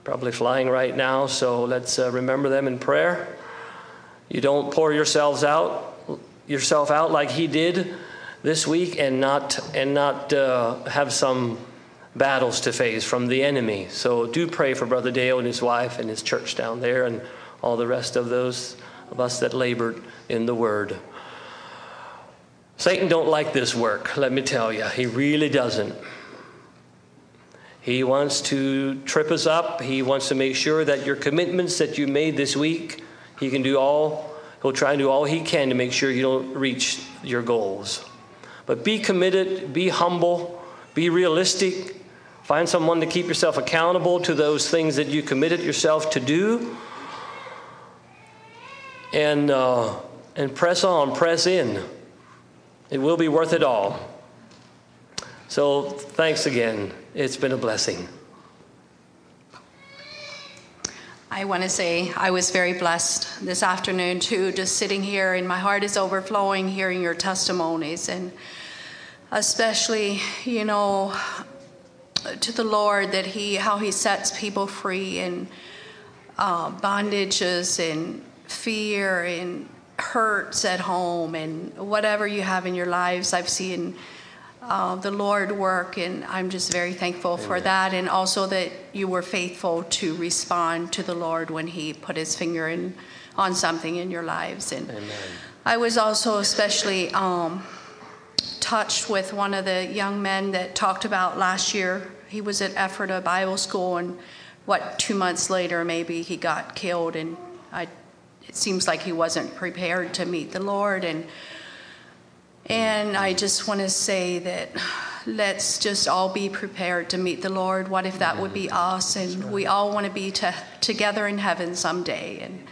probably flying right now. So let's uh, remember them in prayer. You don't pour yourselves out, yourself out like he did this week, and not and not uh, have some battles to face from the enemy. So do pray for Brother Dale and his wife and his church down there, and all the rest of those of us that labored in the Word. Satan don't like this work. Let me tell you, he really doesn't. He wants to trip us up. He wants to make sure that your commitments that you made this week he can do all, he'll try and do all he can to make sure you don't reach your goals. But be committed, be humble, be realistic. Find someone to keep yourself accountable to those things that you committed yourself to do. And, uh, and press on, press in. It will be worth it all. So thanks again. It's been a blessing. I want to say I was very blessed this afternoon too, just sitting here, and my heart is overflowing hearing your testimonies, and especially, you know, to the Lord that He, how He sets people free and uh, bondages and fear and hurts at home and whatever you have in your lives. I've seen uh, the Lord work, and I'm just very thankful for that. And also that you were faithful to respond to the Lord when He put His finger in on something in your lives. And Amen. I was also especially um, touched with one of the young men that talked about last year. He was at Ephrata Bible School, and what two months later, maybe he got killed, and I, it seems like he wasn't prepared to meet the Lord. And and I just want to say that let's just all be prepared to meet the Lord. What if that would be us? And we all want to be to, together in heaven someday. And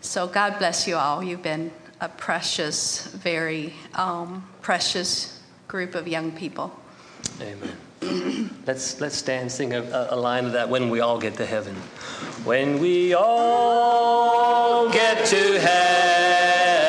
so God bless you all. You've been a precious, very um, precious group of young people. Amen. let's let's stand sing a, a line of that when we all get to heaven. When we all get to heaven,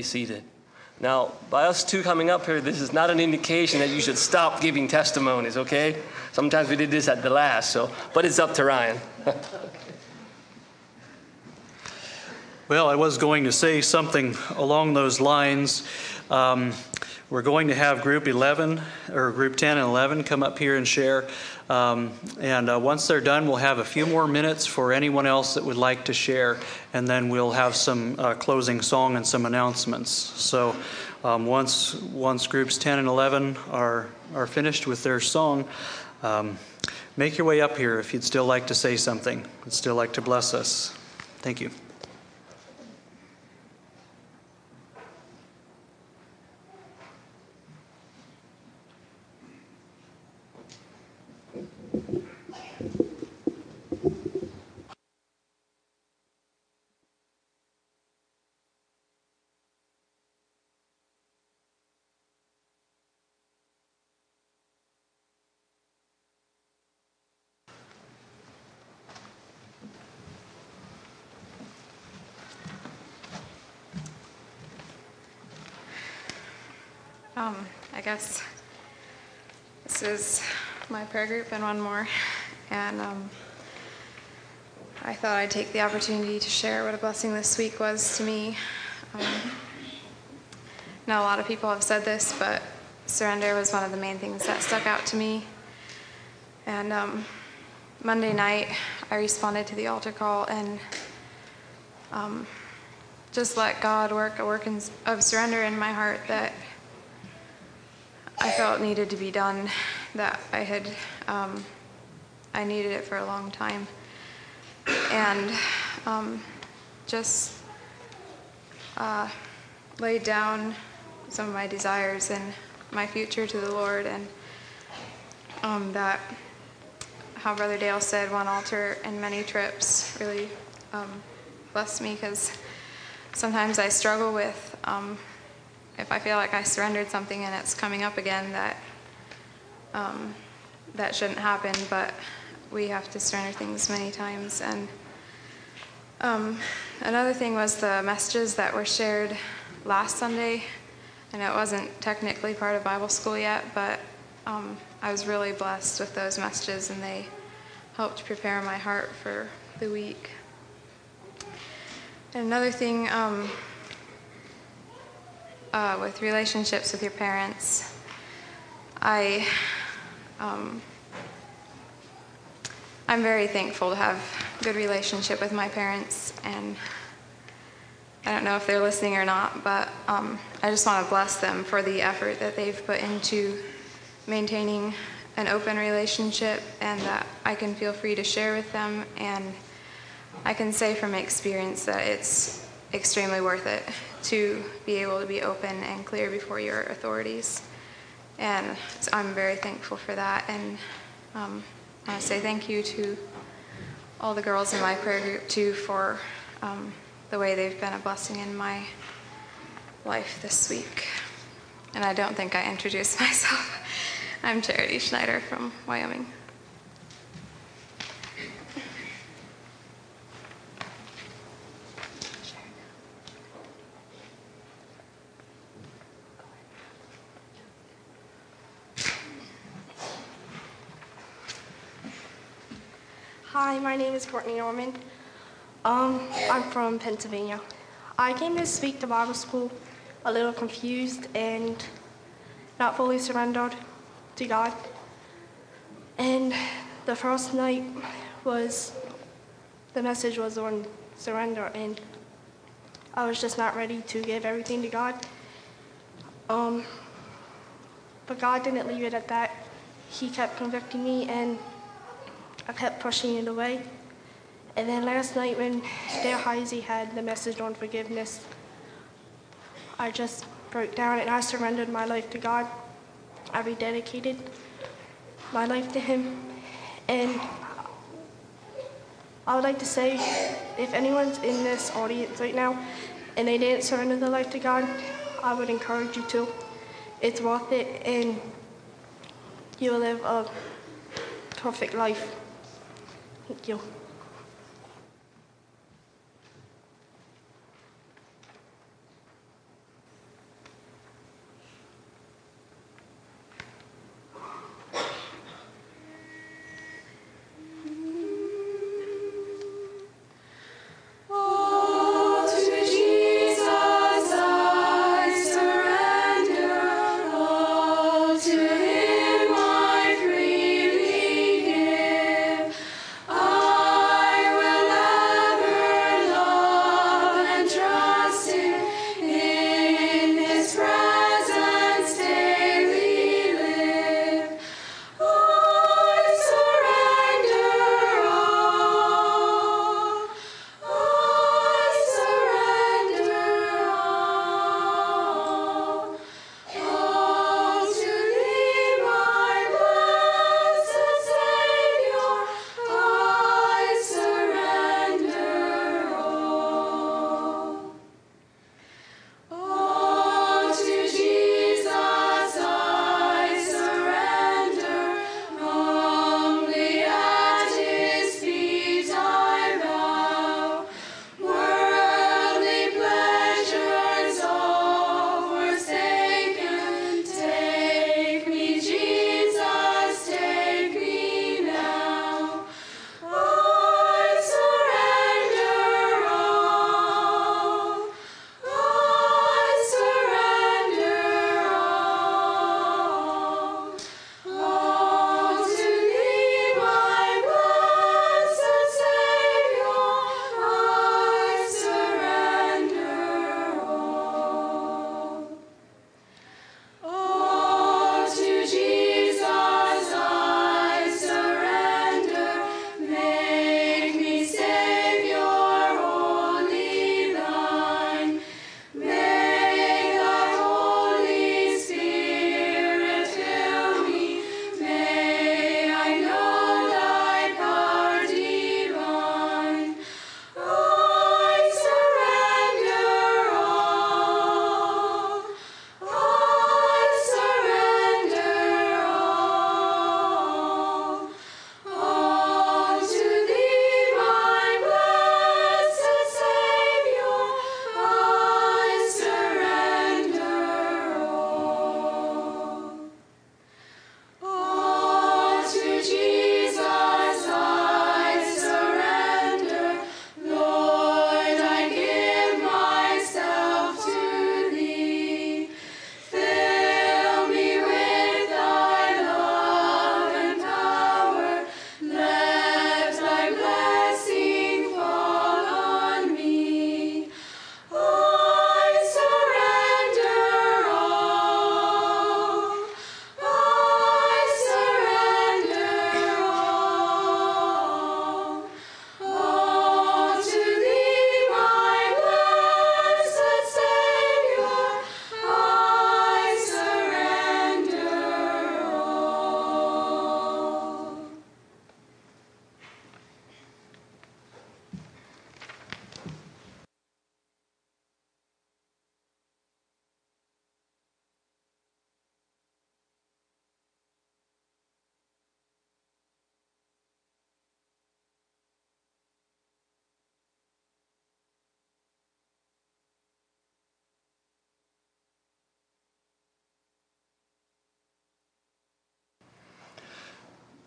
be seated. Now, by us two coming up here, this is not an indication that you should stop giving testimonies, okay? Sometimes we did this at the last, so, but it's up to Ryan. Well, I was going to say something along those lines. Um, we're going to have Group 11 or Group 10 and 11 come up here and share. Um, and uh, once they're done, we'll have a few more minutes for anyone else that would like to share. And then we'll have some uh, closing song and some announcements. So um, once, once Groups 10 and 11 are, are finished with their song, um, make your way up here if you'd still like to say something, would still like to bless us. Thank you. Um, I guess this is my prayer group and one more. And um, I thought I'd take the opportunity to share what a blessing this week was to me. Um, now, a lot of people have said this, but surrender was one of the main things that stuck out to me. And um, Monday night, I responded to the altar call and um, just let God work a work in, of surrender in my heart that I felt needed to be done, that I had, um, I needed it for a long time. And um, just uh, laid down some of my desires and my future to the Lord, and um, that, how Brother Dale said, one altar and many trips really um, blessed me because sometimes I struggle with um, if I feel like I surrendered something and it's coming up again, that um, that shouldn't happen. But we have to surrender things many times. And um, another thing was the messages that were shared last Sunday. and it wasn't technically part of Bible school yet, but um, I was really blessed with those messages, and they helped prepare my heart for the week. And another thing um, uh, with relationships with your parents, I um, I'm very thankful to have a good relationship with my parents, and I don't know if they're listening or not, but um, I just want to bless them for the effort that they've put into maintaining an open relationship and that I can feel free to share with them. And I can say from experience that it's extremely worth it to be able to be open and clear before your authorities. And so I'm very thankful for that. And um, I want to say thank you to all the girls in my prayer group, too, for um, the way they've been a blessing in my life this week. And I don't think I introduced myself. I'm Charity Schneider from Wyoming. Hi, my name is Courtney Norman. Um, I'm from Pennsylvania. I came this week to Bible school a little confused and not fully surrendered to God. And the first night was the message was on surrender, and I was just not ready to give everything to God. Um, but God didn't leave it at that. He kept convicting me, and I kept pushing it away. And then last night, when Dale Heisey had the message on forgiveness, I just broke down and I surrendered my life to God. I rededicated my life to Him. And I would like to say if anyone's in this audience right now and they didn't surrender their life to God, I would encourage you to. It's worth it, and you'll live a perfect life. Thank you.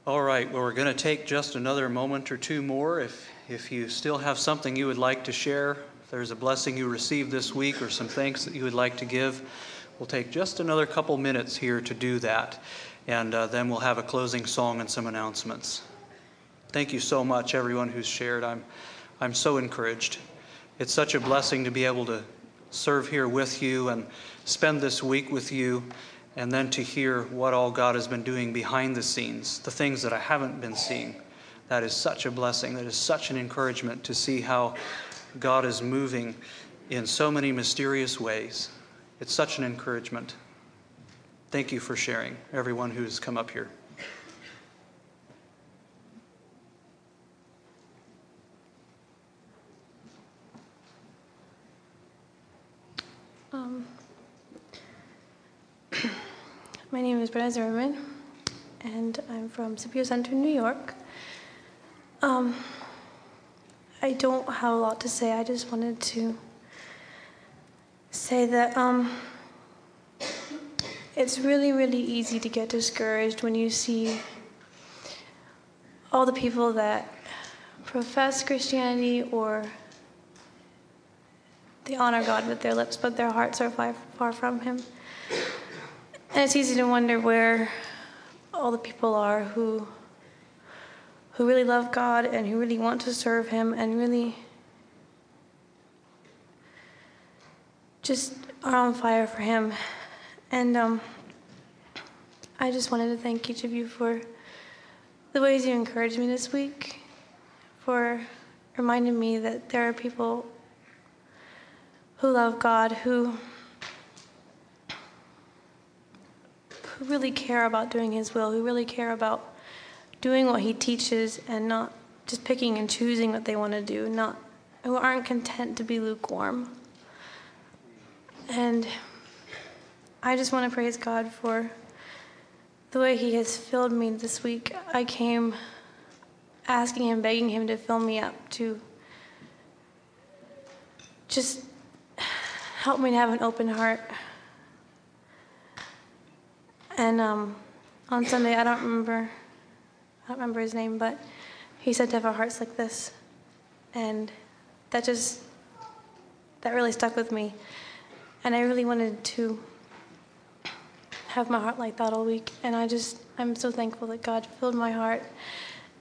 All right, well, we're going to take just another moment or two more. If, if you still have something you would like to share, if there's a blessing you received this week or some thanks that you would like to give, we'll take just another couple minutes here to do that. And uh, then we'll have a closing song and some announcements. Thank you so much, everyone who's shared. I'm, I'm so encouraged. It's such a blessing to be able to serve here with you and spend this week with you, and then to hear what all God has been doing behind the scenes, the things that I haven't been seeing. That is such a blessing. That is such an encouragement to see how God is moving in so many mysterious ways. It's such an encouragement. Thank you for sharing, everyone who's come up here. Um, my name is Brenna Zimmerman, and I'm from Scipio Center, New York. Um, I don't have a lot to say. I just wanted to say that um, it's really, really easy to get discouraged when you see all the people that profess Christianity or they honor God with their lips, but their hearts are far, far from Him. And it's easy to wonder where all the people are who who really love God and who really want to serve Him and really just are on fire for Him. And um, I just wanted to thank each of you for the ways you encouraged me this week, for reminding me that there are people who love God, who who really care about doing His will, who really care about doing what He teaches and not just picking and choosing what they want to do, not who aren't content to be lukewarm. And I just want to praise God for the way He has filled me this week. I came asking Him, begging Him to fill me up, to just help me to have an open heart. And um, on Sunday, I don't remember, I don't remember his name, but he said to have our hearts like this, and that just that really stuck with me. And I really wanted to have my heart like that all week, and I just I'm so thankful that God filled my heart,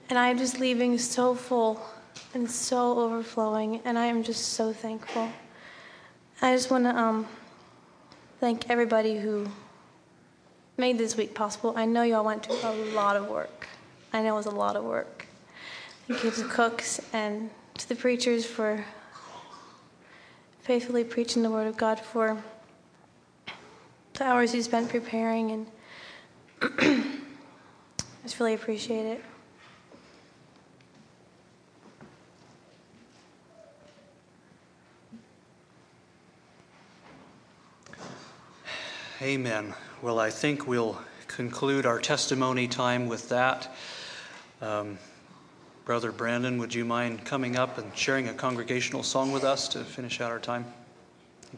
and I'm just leaving so full and so overflowing, and I am just so thankful. I just want to um, thank everybody who made this week possible. I know y'all went to a lot of work. I know it was a lot of work. Thank you to the cooks and to the preachers for faithfully preaching the Word of God, for the hours you spent preparing, and I just really appreciate it. Amen. Well, I think we'll conclude our testimony time with that. Um, Brother Brandon, would you mind coming up and sharing a congregational song with us to finish out our time?